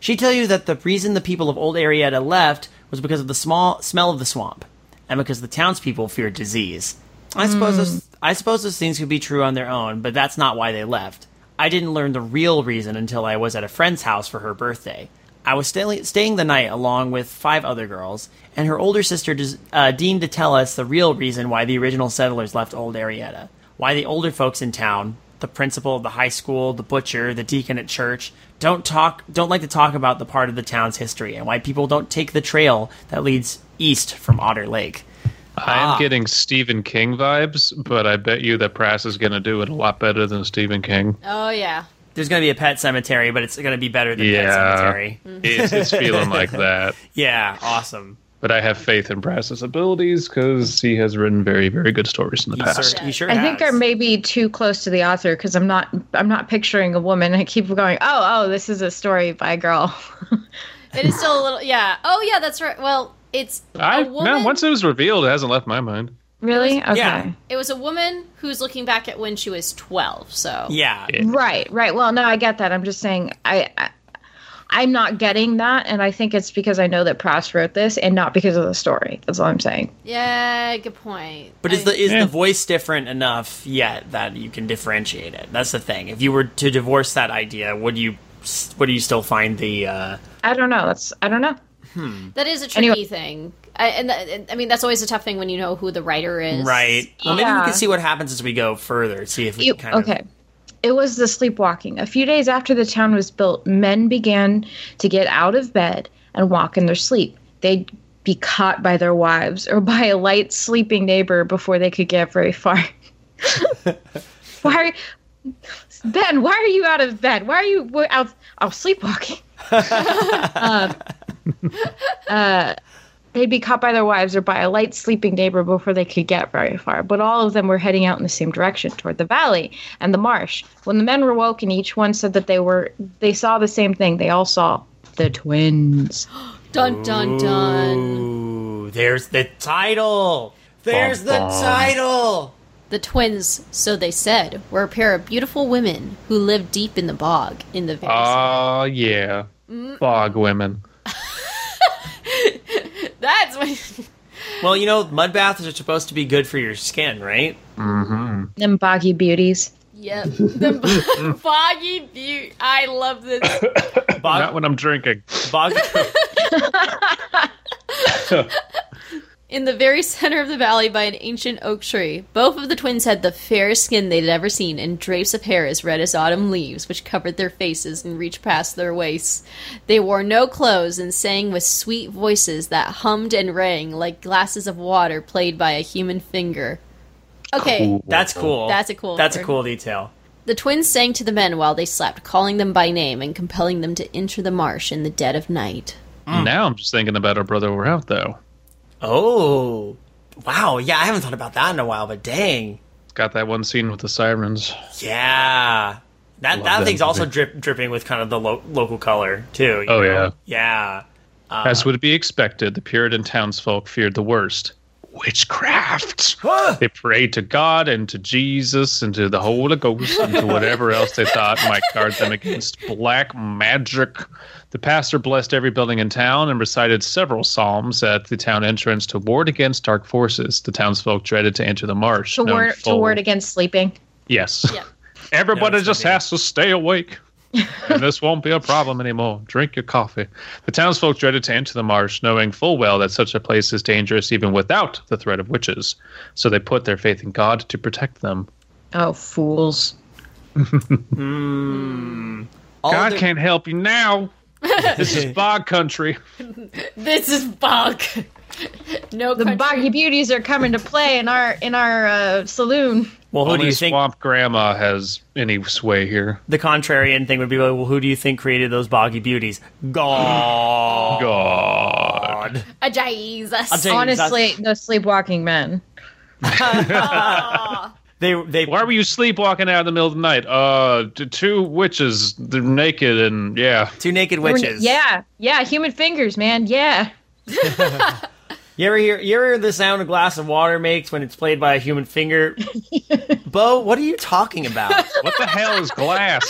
Speaker 1: she'd tell you that the reason the people of old Arietta left was because of the small smell of the swamp, and because the townspeople feared disease. I suppose hmm. those, I suppose those things could be true on their own, but that's not why they left. I didn't learn the real reason until I was at a friend's house for her birthday. I was stay- staying the night along with five other girls, and her older sister des- uh, deemed to tell us the real reason why the original settlers left Old Arietta. Why the older folks in town, the principal of the high school, the butcher, the deacon at church, don't talk, don't like to talk about the part of the town's history, and why people don't take the trail that leads east from Otter Lake.
Speaker 4: I
Speaker 1: Ah.
Speaker 4: am getting Stephen King vibes, but I bet you that Prass is going to do it a lot better than Stephen King.
Speaker 2: Oh yeah.
Speaker 1: There's going to be a pet cemetery, but it's going to be better than Pet
Speaker 4: Yeah,
Speaker 1: Cemetery.
Speaker 4: it's, it's feeling like that.
Speaker 1: Yeah, awesome.
Speaker 4: But I have faith in Prass's abilities because he has written very, very good stories in the
Speaker 1: He
Speaker 4: past.
Speaker 1: sure, he sure
Speaker 3: I think
Speaker 1: has.
Speaker 3: are maybe too close to the author because I'm not I'm not picturing a woman. I keep going, oh oh, this is a story by a girl.
Speaker 2: It is still a little. Yeah. Oh yeah, that's right. Well, it's
Speaker 4: I
Speaker 2: a woman.
Speaker 4: no, once it was revealed, it hasn't left my mind.
Speaker 3: really? Okay.
Speaker 1: Yeah.
Speaker 2: It was a woman who's looking back at when she was twelve. So
Speaker 1: Yeah.
Speaker 3: Right, right. Well, no, I get that. I'm just saying I, I I'm not getting that, and I think it's because I know that Pross wrote this, and not because of the story. That's all I'm saying.
Speaker 2: yeah, good point.
Speaker 1: But is
Speaker 2: I-
Speaker 1: the is
Speaker 4: Yeah.
Speaker 1: the voice different enough yet that you can differentiate it? That's the thing. If you were to divorce that idea, would you would you still find the uh,
Speaker 3: I don't know. That's I don't know.
Speaker 2: That is a tricky
Speaker 3: Anyway.
Speaker 2: thing. I, and that, I mean that's always a tough thing when you know who the writer is.
Speaker 1: right? Well, maybe we can see what happens as we go further. See if we
Speaker 3: You-
Speaker 1: can kind
Speaker 3: okay. It was the sleepwalking. A few days after the town was built, men began to get out of bed and walk in their sleep. They'd be caught by their wives or by a light sleeping neighbor before they could get very far. why, are, Ben? Why are you out of bed? Why are you w- out? Oh, sleepwalking. uh, uh, they'd be caught by their wives or by a light sleeping neighbor before they could get very far. But all of them were heading out in the same direction, toward the valley and the marsh. When the men were woken, each one said that they were they saw the same thing. They all saw the twins.
Speaker 2: Dun dun dun.
Speaker 1: Ooh, there's the title. There's the
Speaker 4: Bum, bum.
Speaker 1: title.
Speaker 2: The twins, so they said, were a pair of beautiful women who lived deep in the bog in the very
Speaker 4: Oh yeah, bog women.
Speaker 2: That's what.
Speaker 1: Well, you know, mud baths are supposed to be good for your skin, right? Mm-hmm.
Speaker 3: Them boggy beauties.
Speaker 2: Yep. The foggy beauty. I love this.
Speaker 4: Not when I'm drinking.
Speaker 1: bog,
Speaker 2: In the very center of the valley by an ancient oak tree, both of the twins had the fairest skin they'd ever seen and drapes of hair as red as autumn leaves, which covered their faces and reached past their waists. They wore no clothes and sang with sweet voices that hummed and rang like glasses of water played by a human finger. Okay,
Speaker 4: Cool.
Speaker 1: that's cool.
Speaker 2: That's a cool
Speaker 1: That's a cool detail.
Speaker 2: The twins sang to the men while they slept, calling them by name and compelling them to enter the marsh in the dead of night.
Speaker 4: Now I'm just thinking about O Brother, Where Art Thou.
Speaker 1: Oh, wow. Yeah, I haven't thought about that in a while, but dang.
Speaker 4: Got that one scene with the sirens.
Speaker 1: Yeah. That,
Speaker 4: Love
Speaker 1: that thing's also drip, dripping with kind of the lo- local color, too.
Speaker 4: Oh,
Speaker 1: know? Yeah.
Speaker 4: Uh, As would be expected, the Puritan townsfolk feared the worst. Witchcraft. they prayed to God and to Jesus and to the Holy Ghost and to whatever else they thought might guard them against black magic. The pastor blessed every building in town and recited several psalms at the town entrance to ward against dark forces. The townsfolk dreaded to enter the marsh.
Speaker 3: To ward, to ward against sleeping.
Speaker 4: Yes.
Speaker 2: Yep.
Speaker 4: Everybody
Speaker 1: No,
Speaker 4: just
Speaker 1: okay.
Speaker 4: has to stay awake. and this won't be a problem anymore. Drink your coffee. The townsfolk dreaded to enter the marsh, knowing full well that such a place is dangerous even without the threat of witches. So they put their faith in God to protect them.
Speaker 3: Oh, fools.
Speaker 1: All hmm.
Speaker 4: God
Speaker 1: the-
Speaker 4: can't help you now. this is bog country.
Speaker 2: This is bog. no
Speaker 3: The
Speaker 2: country.
Speaker 3: boggy beauties are coming to play in our in our uh, saloon.
Speaker 1: Well, who do
Speaker 4: Only
Speaker 1: you think
Speaker 4: Swamp Grandma has any sway here.
Speaker 1: the contrarian thing would be? Like, well, who do you think created those boggy beauties? God.
Speaker 4: God.
Speaker 2: A Jesus.
Speaker 1: I'll
Speaker 3: Honestly, the sleepwalking men.
Speaker 2: Aw.
Speaker 1: They they
Speaker 4: Why were you sleepwalking out in the middle of the night? Uh, two witches, they're naked, and yeah.
Speaker 1: two naked witches.
Speaker 3: Yeah, yeah, human fingers, man. Yeah.
Speaker 1: You ever hear you ever hear the sound a glass of water makes when it's played by a human finger? Bo, what are you talking about?
Speaker 4: What the hell is glass?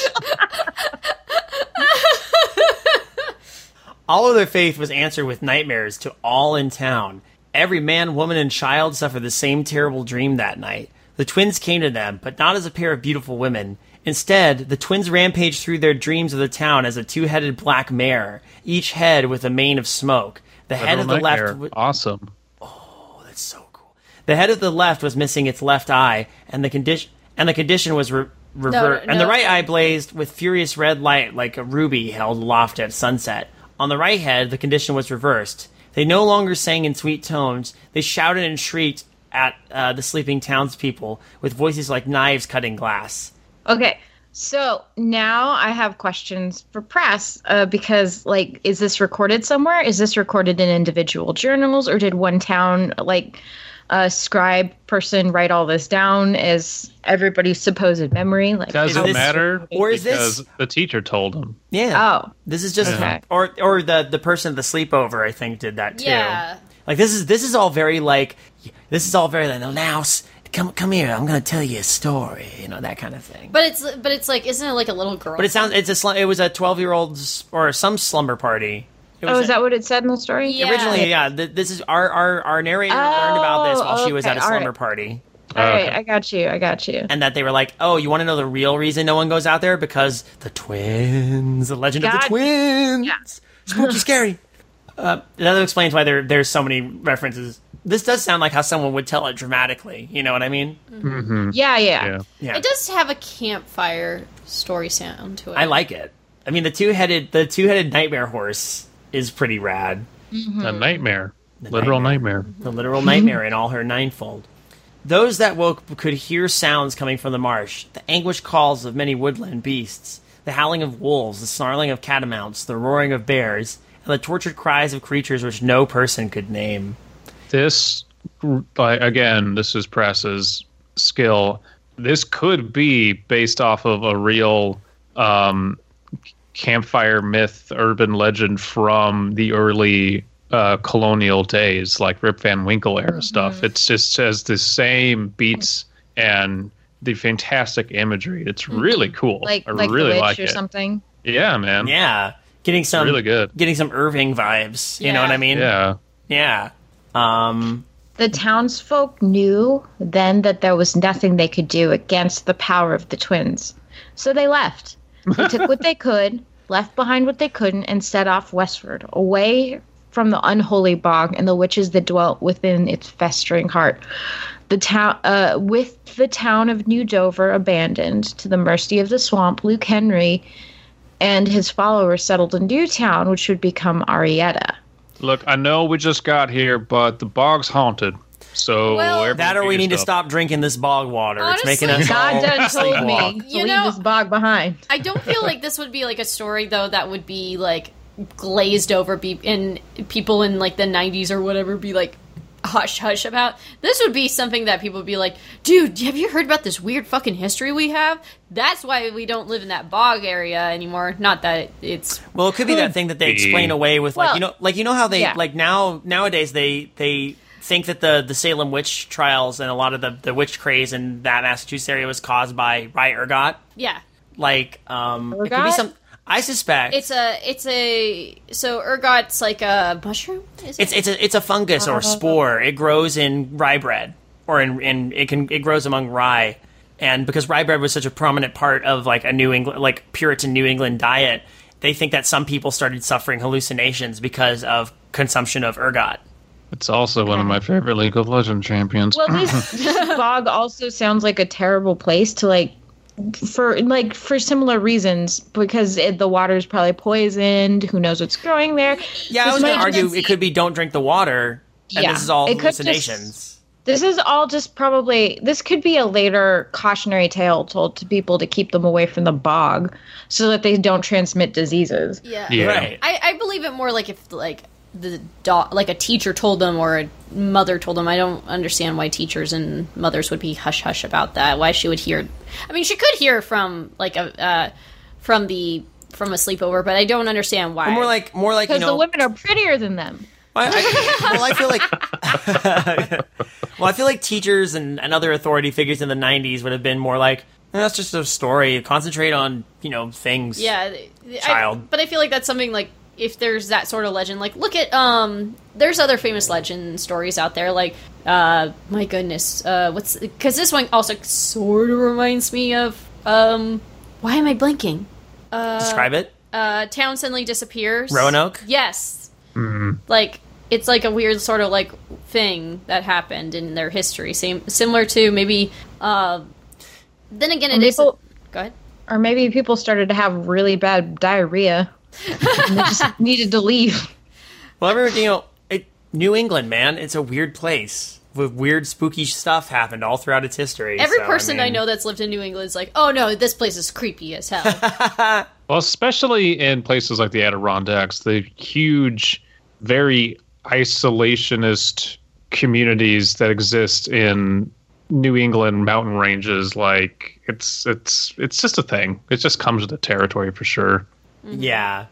Speaker 1: All of their faith was answered with nightmares to all in town. Every man, woman, and child suffered the same terrible dream that night. The twins came to them, but not as a pair of beautiful women. Instead, the twins rampaged through their dreams of the town as a two-headed black mare, each head with a mane of smoke. The head of the left
Speaker 4: Nightmare.
Speaker 1: w-
Speaker 4: Awesome.
Speaker 1: Oh, that's so cool. The head of the left was missing its left eye, and the condition and the condition was re- revert.
Speaker 2: no,
Speaker 1: and the
Speaker 2: no.
Speaker 1: right eye blazed with furious red light like a ruby held aloft at sunset. On the right head, the condition was reversed. They no longer sang in sweet tones. They shouted and shrieked at uh, the sleeping townspeople with voices like knives cutting glass.
Speaker 3: Okay. So now I have questions for press uh, because, like, is this recorded somewhere? Is this recorded in individual journals, or did one town, like, a scribe person write all this down as everybody's supposed memory? Like,
Speaker 4: Doesn't matter
Speaker 1: or is this-
Speaker 4: the teacher told him.
Speaker 1: Yeah.
Speaker 3: Oh,
Speaker 1: This is just
Speaker 3: Okay.
Speaker 1: or or the the person at the sleepover I think did that too.
Speaker 2: Yeah.
Speaker 1: Like this is this is all very like this is all very like now s- come come here I'm gonna tell you a story you know that kind of thing.
Speaker 2: But it's but it's like isn't it like a little girl?
Speaker 1: But it sounds it's a sl- it was a twelve year old or some slumber party. It was
Speaker 3: oh,
Speaker 1: a-
Speaker 3: is that what it said in the story?
Speaker 2: Yeah.
Speaker 1: originally? Yeah, th- this is our our our narrator learned about this while she was
Speaker 3: oh,
Speaker 1: at a
Speaker 3: all
Speaker 1: slumber
Speaker 3: right.
Speaker 1: party.
Speaker 3: All right,
Speaker 4: Okay.
Speaker 3: I got you. I got you.
Speaker 1: And that they were like, oh, you want to know the real reason no one goes out there? Because the twins, the legend of the twins.
Speaker 3: Yeah.
Speaker 1: Spooky, scary. Uh, that explains why there there's so many references. This does sound like how someone would tell it dramatically. You know what I mean? Mm-hmm.
Speaker 3: Yeah, yeah.
Speaker 4: Yeah.
Speaker 1: Yeah,
Speaker 2: It does have a campfire story sound to it.
Speaker 1: I like it. I mean, the two headed the two headed nightmare horse is pretty rad. Mm-hmm.
Speaker 4: A nightmare. Literal
Speaker 1: nightmare.
Speaker 4: nightmare.
Speaker 1: The literal mm-hmm. nightmare in all her ninefold. Those that woke could hear sounds coming from the marsh, the anguished calls of many woodland beasts, the howling of wolves, the snarling of catamounts, the roaring of bears, and the tortured cries of creatures which no person could name.
Speaker 4: This, again, this is Press's skill. This could be based off of a real um, campfire myth, urban legend from the early uh, colonial days, like Rip Van Winkle era stuff. It just has the same beats and the fantastic imagery. It's really cool.
Speaker 3: Like,
Speaker 4: I
Speaker 3: like
Speaker 4: really
Speaker 3: the witch
Speaker 4: like
Speaker 3: or
Speaker 4: it.
Speaker 3: something.
Speaker 4: Yeah, man.
Speaker 1: Yeah, getting some
Speaker 4: Really good.
Speaker 1: getting some Irving vibes. You know what I mean?
Speaker 4: Yeah.
Speaker 1: Yeah. Um,
Speaker 3: The townsfolk knew then that there was nothing they could do against the power of the twins. So they left. They took what they could, left behind what they couldn't, and set off westward, away from the unholy bog and the witches that dwelt within its festering heart. The town, uh, with the town of New Dover abandoned to the mercy of the swamp, Luke Henry and his followers settled in Newtown, which would become Arietta.
Speaker 4: Look, I know we just got here, but the bog's haunted. So
Speaker 2: Well-
Speaker 1: that or we
Speaker 4: get
Speaker 1: need to stop drinking this bog water. it's making us
Speaker 2: Honestly-
Speaker 3: God
Speaker 1: all
Speaker 3: done told
Speaker 1: sleepwalk.
Speaker 3: me to
Speaker 2: You
Speaker 3: leave
Speaker 2: know-
Speaker 3: this bog behind.
Speaker 2: I don't feel like this would be like a story though that would be like glazed over be and people in like the 90s or whatever be like hush hush about. This would be something that people would be like, "Dude, have you heard about this weird fucking history we have? That's why we don't live in that bog area anymore." Not that it's
Speaker 1: Well, it could be that thing that they explain away with like
Speaker 3: Well,
Speaker 1: you know, like you know how they
Speaker 3: yeah.
Speaker 1: like now nowadays they they think that the the Salem witch trials and a lot of the the witch craze in that Massachusetts area was caused by by ergot.
Speaker 2: yeah.
Speaker 1: Like, um, it could be some. I suspect
Speaker 2: It's a it's a so ergot's like a mushroom. Is
Speaker 1: it's
Speaker 2: it?
Speaker 1: it's a it's a fungus or a spore. It grows in rye bread, or in in it can it grows among rye, and because rye bread was such a prominent part of like a New England like Puritan New England diet, they think that some people started suffering hallucinations because of consumption of ergot.
Speaker 4: It's also one of my favorite League of Legends champions.
Speaker 3: Well, this, this bog also sounds like a terrible place to like for like for similar reasons because it, the water is probably poisoned. Who knows what's growing there?
Speaker 1: Yeah, I
Speaker 3: This
Speaker 1: was going to argue it could be don't drink the water, and
Speaker 3: Yeah,
Speaker 1: this is all
Speaker 3: it could just-
Speaker 1: hallucinations.
Speaker 3: This is all just probably this could be a later cautionary tale told to people to keep them away from the bog so that they don't transmit diseases.
Speaker 2: yeah.
Speaker 4: Yeah.
Speaker 1: Right.
Speaker 2: I, I believe it more like if like the do- like a teacher told them or a mother told them. I don't understand why teachers and mothers would be hush hush about that. Why she would hear? I mean, she could hear from like a uh, from the from a sleepover, but I don't understand why.
Speaker 1: more like more like you
Speaker 3: Because
Speaker 1: know.
Speaker 3: the women are prettier than them.
Speaker 1: I, I, well, I feel like well, I feel like teachers and, and other authority figures in the '90s would have been more like, "Eh, "That's just a story. Concentrate on you know things."
Speaker 2: yeah, th- I-
Speaker 1: Child.
Speaker 2: but I feel like that's something like if there's that sort of legend, like look at um, there's other famous legend stories out there, like uh, my goodness, uh, what's because this one also sort of reminds me of um, why am I blinking?
Speaker 1: Uh Describe it.
Speaker 2: uh, town suddenly disappears.
Speaker 1: Roanoke?
Speaker 2: Yes. Like it's like a weird sort of like thing that happened in their history. Same similar to maybe. Uh, then again, it is.
Speaker 3: People-
Speaker 2: Go ahead.
Speaker 3: Or maybe people started to have really bad diarrhea. and they just needed to leave.
Speaker 1: Well, everyone, you know, it, New England, man, it's a weird place with weird, spooky stuff happened all throughout its history.
Speaker 2: Every
Speaker 1: so,
Speaker 2: person I,
Speaker 1: mean-
Speaker 2: know that's lived in New England is like, oh no, this place is creepy as hell.
Speaker 4: Well, especially in places like the Adirondacks, the huge, very isolationist communities that exist in New England mountain ranges, like it's it's it's just a thing. It just comes with the territory for sure.
Speaker 1: Yeah.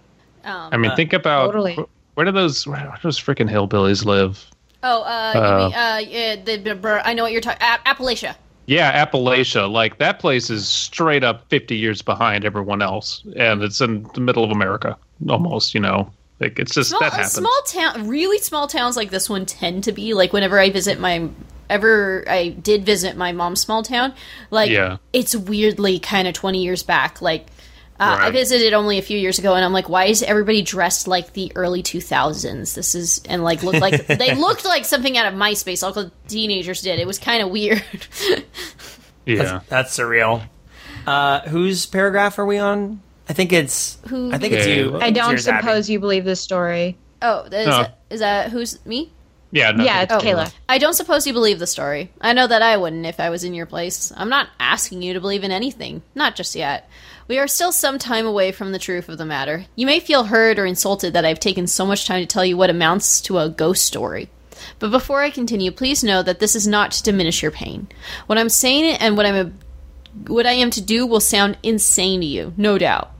Speaker 4: I mean, think about
Speaker 3: Totally.
Speaker 4: where do those where do those freaking hillbillies live?
Speaker 2: oh, uh, you
Speaker 4: Uh,
Speaker 2: mean, uh, yeah, the, the, I know what you're talking. Appalachia.
Speaker 4: Yeah, Appalachia. Like that place is straight up fifty years behind everyone else, and it's in the middle of America, almost. You know, like it's just
Speaker 2: small,
Speaker 4: that happens.
Speaker 2: small town really small towns like this one tend to be like whenever i visit my ever i did visit my mom's small town like
Speaker 4: Yeah.
Speaker 2: it's weirdly kind of 20 years back like uh, i visited only a few years ago and i'm like why is everybody dressed like the early 2000s this is and like look like they looked like something out of myspace all the teenagers did it was kind of weird
Speaker 4: yeah,
Speaker 1: That's surreal. Uh, whose paragraph are we on? I think it's.
Speaker 2: Who-
Speaker 1: I think it's you.
Speaker 3: I don't
Speaker 1: Yours, Abby.
Speaker 3: suppose you believe this story.
Speaker 2: oh is,
Speaker 4: No.
Speaker 2: that, is that who's me
Speaker 4: yeah, no,
Speaker 3: yeah, it's
Speaker 2: Oh.
Speaker 3: Kayla.
Speaker 2: I don't suppose you believe the story. I know that I wouldn't if I was in your place. I'm not asking you to believe in anything. Not just yet. We are still some time away from the truth of the matter. You may feel hurt or insulted that I've taken so much time to tell you what amounts to a ghost story. But before I continue, please know that this is not to diminish your pain. What I'm saying and what I'm a, what I am to do will sound insane to you, no doubt.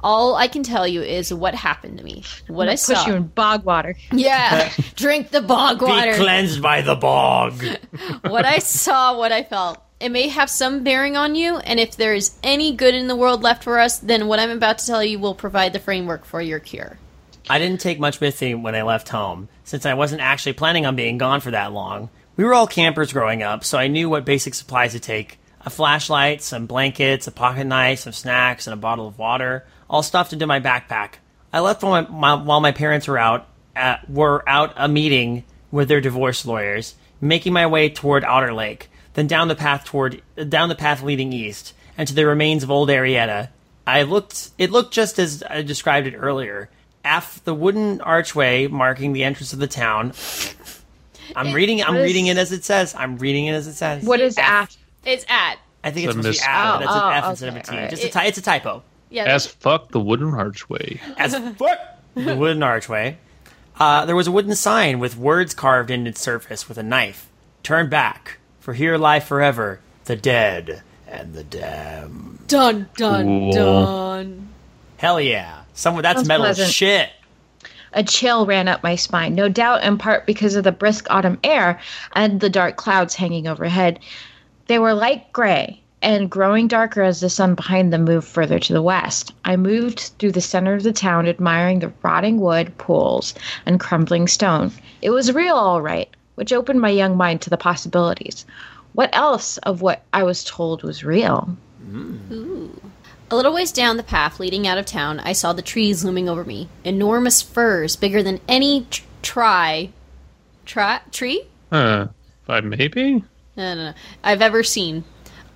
Speaker 2: All I can tell you is what happened to me, what I
Speaker 3: Push
Speaker 2: saw.
Speaker 3: you in bog water.
Speaker 2: Yeah, drink the bog water
Speaker 1: Be cleansed by the bog.
Speaker 2: what I saw, what I felt. It may have some bearing on you, and if there is any good in the world left for us, then what I'm about to tell you will provide the framework for your cure.
Speaker 1: I didn't take much with me when I left home, since I wasn't actually planning on being gone for that long. We were all campers growing up, so I knew what basic supplies to take a flashlight, some blankets, a pocket knife, some snacks, and a bottle of water, all stuffed into my backpack. I left while my, my, while my parents were out at, were out a meeting with their divorce lawyers, making my way toward Otter Lake, then down the path toward down the path leading east, and to the remains of old Arietta. I looked. It looked just as I described it earlier. Af the wooden archway marking the entrance of the town. I'm reading. I'm
Speaker 3: what is-
Speaker 1: reading it as it says. I'm reading it as it says.
Speaker 3: What is af?
Speaker 2: It's at.
Speaker 1: I think it's
Speaker 4: The
Speaker 1: supposed to be
Speaker 4: mis-
Speaker 1: af,
Speaker 3: Oh,
Speaker 1: an
Speaker 3: oh,
Speaker 1: F instead of a T.
Speaker 3: okay,
Speaker 1: T.
Speaker 3: alright.
Speaker 1: Just a ty- it's a typo.
Speaker 2: Yeah.
Speaker 4: as fuck the wooden archway.
Speaker 1: As fuck the wooden archway. Uh, there was a wooden sign with words carved in its surface with a knife. Turn back, for here lie forever the dead and the damned.
Speaker 2: dun dun
Speaker 4: Cool.
Speaker 2: dun.
Speaker 1: Hell yeah! Someone that's
Speaker 3: Sounds
Speaker 1: metal as
Speaker 3: pleasant.
Speaker 1: shit.
Speaker 3: A chill ran up my spine, no doubt in part because of the brisk autumn air and the dark clouds hanging overhead. They were light gray and growing darker as the sun behind them moved further to the west. I moved through the center of the town, admiring the rotting wood, pools, and crumbling stone. It was real, all right, which opened my young mind to the possibilities. What else of what I was told was real? Mm. Ooh.
Speaker 2: A little ways down the path leading out of town, I saw the trees looming over me. Enormous firs, bigger than any tr- try, tri, tree
Speaker 4: Huh. Five maybe?
Speaker 2: no, no, no, I've ever seen.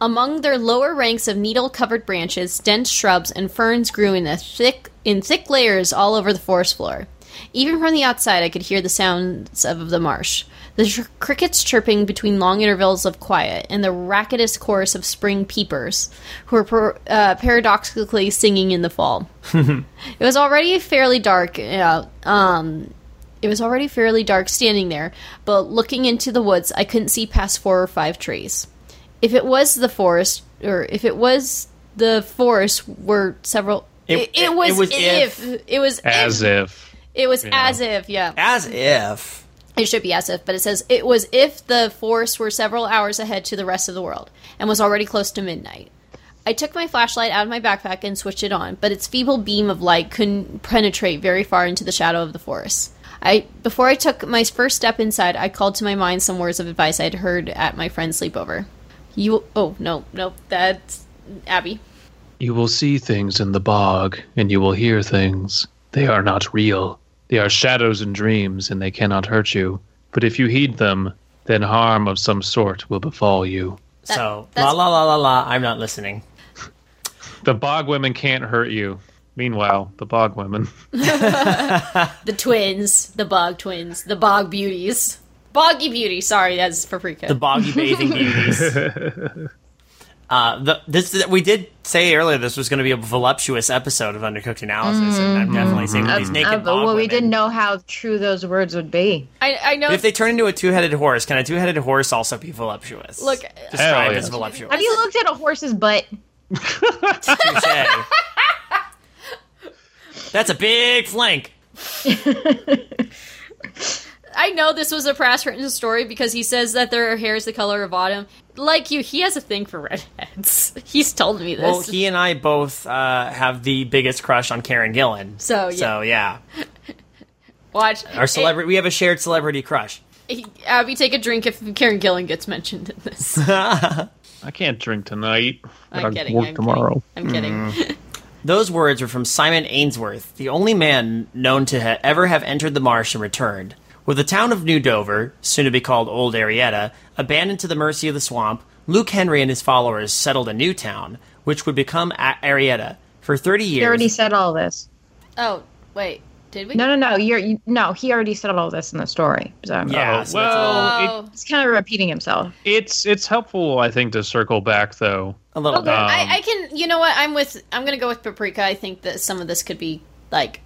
Speaker 2: Among their lower ranks of needle-covered branches, dense shrubs and ferns grew in a thick in thick layers all over the forest floor. Even from the outside, I could hear the sounds of the marsh. The tr- crickets chirping between long intervals of quiet, and the racketous chorus of spring peepers, who were per- uh, paradoxically singing in the fall. it was already fairly dark, uh, um, It was already fairly dark standing there, but looking into the woods, I couldn't see past four or five trees. If it was the forest, or if it was the forest, were several.
Speaker 1: It-
Speaker 2: It, it,
Speaker 1: it-
Speaker 2: was,
Speaker 1: it was
Speaker 2: if,
Speaker 1: if.
Speaker 2: It was
Speaker 4: As
Speaker 2: if.
Speaker 4: if.
Speaker 2: It was
Speaker 4: you know.
Speaker 2: as if, yeah.
Speaker 1: As if.
Speaker 2: It should be as if, but it says it was if the forest were several hours ahead to the rest of the world and was already close to midnight. I took my flashlight out of my backpack and switched it on, but its feeble beam of light couldn't penetrate very far into the shadow of the forest. I before I took my first step inside, I called to my mind some words of advice I'd heard at my friend's sleepover. You oh no, no, that's Abby.
Speaker 4: You will see things in the bog, and you will hear things. They are not real. They are shadows and dreams, and they cannot hurt you. But if you heed them, then harm of some sort will befall you.
Speaker 2: That-
Speaker 1: so la la la la la. I'm not listening.
Speaker 4: The bog women can't hurt you. Meanwhile, the bog women.
Speaker 2: The twins, the bog twins, the bog beauties. Boggy beauty, sorry, that's paprika.
Speaker 1: The boggy bathing beauties. Uh, the, this we did say earlier this was going to be a voluptuous episode of Undercooked Analysis, and I'm definitely saying that these naked
Speaker 3: Uh,
Speaker 1: bog
Speaker 3: well, we
Speaker 1: women-
Speaker 3: didn't know how true those words would be.
Speaker 2: I, I know
Speaker 1: But if they turn into a two-headed horse, can a two-headed horse also be voluptuous?
Speaker 2: Look,
Speaker 1: described
Speaker 4: Hell
Speaker 1: as voluptuous.
Speaker 3: Have you looked at a horse's butt?
Speaker 1: That's a big flank.
Speaker 2: I know this was a press written story because he says that their hair is the color of autumn. Like you, he has a thing for redheads. He's told me this.
Speaker 1: Well, he and I both uh, have the biggest crush on Karen Gillan.
Speaker 2: So, yeah.
Speaker 1: so yeah,
Speaker 2: Watch
Speaker 1: our celebrity. We have a shared celebrity crush.
Speaker 2: It- Abby, take a drink if Karen Gillan gets mentioned in this.
Speaker 4: I can't drink tonight.
Speaker 2: I'm
Speaker 4: Gotta
Speaker 2: kidding.
Speaker 4: Work
Speaker 2: I'm
Speaker 4: tomorrow.
Speaker 2: Kidding. I'm kidding.
Speaker 1: Those words were from Simon Ainsworth, the only man known to ha- ever have entered the marsh and returned. With the town of New Dover, soon to be called Old Arietta, abandoned to the mercy of the swamp, Luke Henry and his followers settled a new town, which would become a- Arietta. For 30 years.
Speaker 3: He
Speaker 1: years,
Speaker 3: already said all this.
Speaker 2: Oh, wait. Did we?
Speaker 3: No, no, no. You're you, no. He already said all this in the story. So
Speaker 1: Yeah,
Speaker 3: I'm-
Speaker 1: so that's a
Speaker 4: well,
Speaker 2: Oh.
Speaker 3: he's kind of repeating himself.
Speaker 4: it's it's helpful, I think, to circle back though.
Speaker 1: a little
Speaker 2: Okay,
Speaker 1: bit.
Speaker 2: I, I can. You know what? I'm with. I'm gonna go with paprika. I think that some of this could be like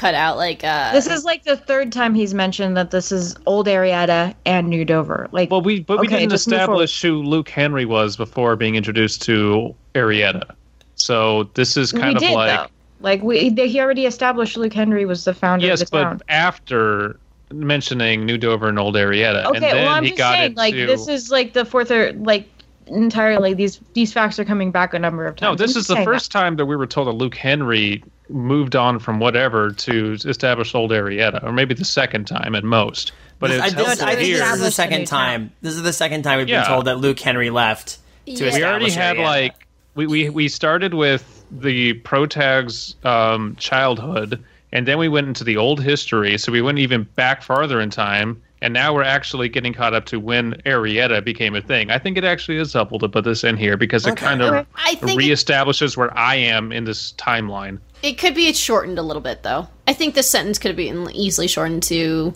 Speaker 2: cut out. Like uh,
Speaker 3: This is like the third time he's mentioned that this is Old Arietta and New Dover. Like,
Speaker 4: Well, we but we
Speaker 3: Okay,
Speaker 4: didn't establish who Luke Henry was before being introduced to Arietta. So this is kind
Speaker 3: we
Speaker 4: of
Speaker 3: did
Speaker 4: like
Speaker 3: though. Like we, they, he already established Luke Henry was the founder
Speaker 4: yes,
Speaker 3: of the
Speaker 4: but
Speaker 3: town.
Speaker 4: after mentioning New Dover and Old Arietta,
Speaker 3: Okay,
Speaker 4: and then
Speaker 3: well, I'm
Speaker 4: he
Speaker 3: just
Speaker 4: got
Speaker 3: saying,
Speaker 4: it
Speaker 3: like this is like the fourth or like entirely these these facts are coming back a number of times. no.
Speaker 4: This
Speaker 3: I'm
Speaker 4: is the
Speaker 3: saying
Speaker 4: first time that we were told that Luke Henry moved on from whatever to establish Old Arietta, or maybe the second time at most. But
Speaker 1: This-
Speaker 4: it's
Speaker 1: I, this, I think
Speaker 4: here.
Speaker 1: this is the second time. This is the second time we've
Speaker 4: Yeah.
Speaker 1: been told that Luke Henry left to
Speaker 2: Yeah.
Speaker 1: establish.
Speaker 4: we already had
Speaker 1: Arietta.
Speaker 4: like we, we we started with the protag's um, childhood and then we went into the old history so we went even back farther in time and now we're actually getting caught up to when arietta became a thing i think it actually is helpful to put this in here because it kind of
Speaker 3: Okay.
Speaker 2: I it,
Speaker 4: reestablishes where i am in this timeline
Speaker 2: it could be shortened a little bit, though. I think this sentence could have been easily shortened to,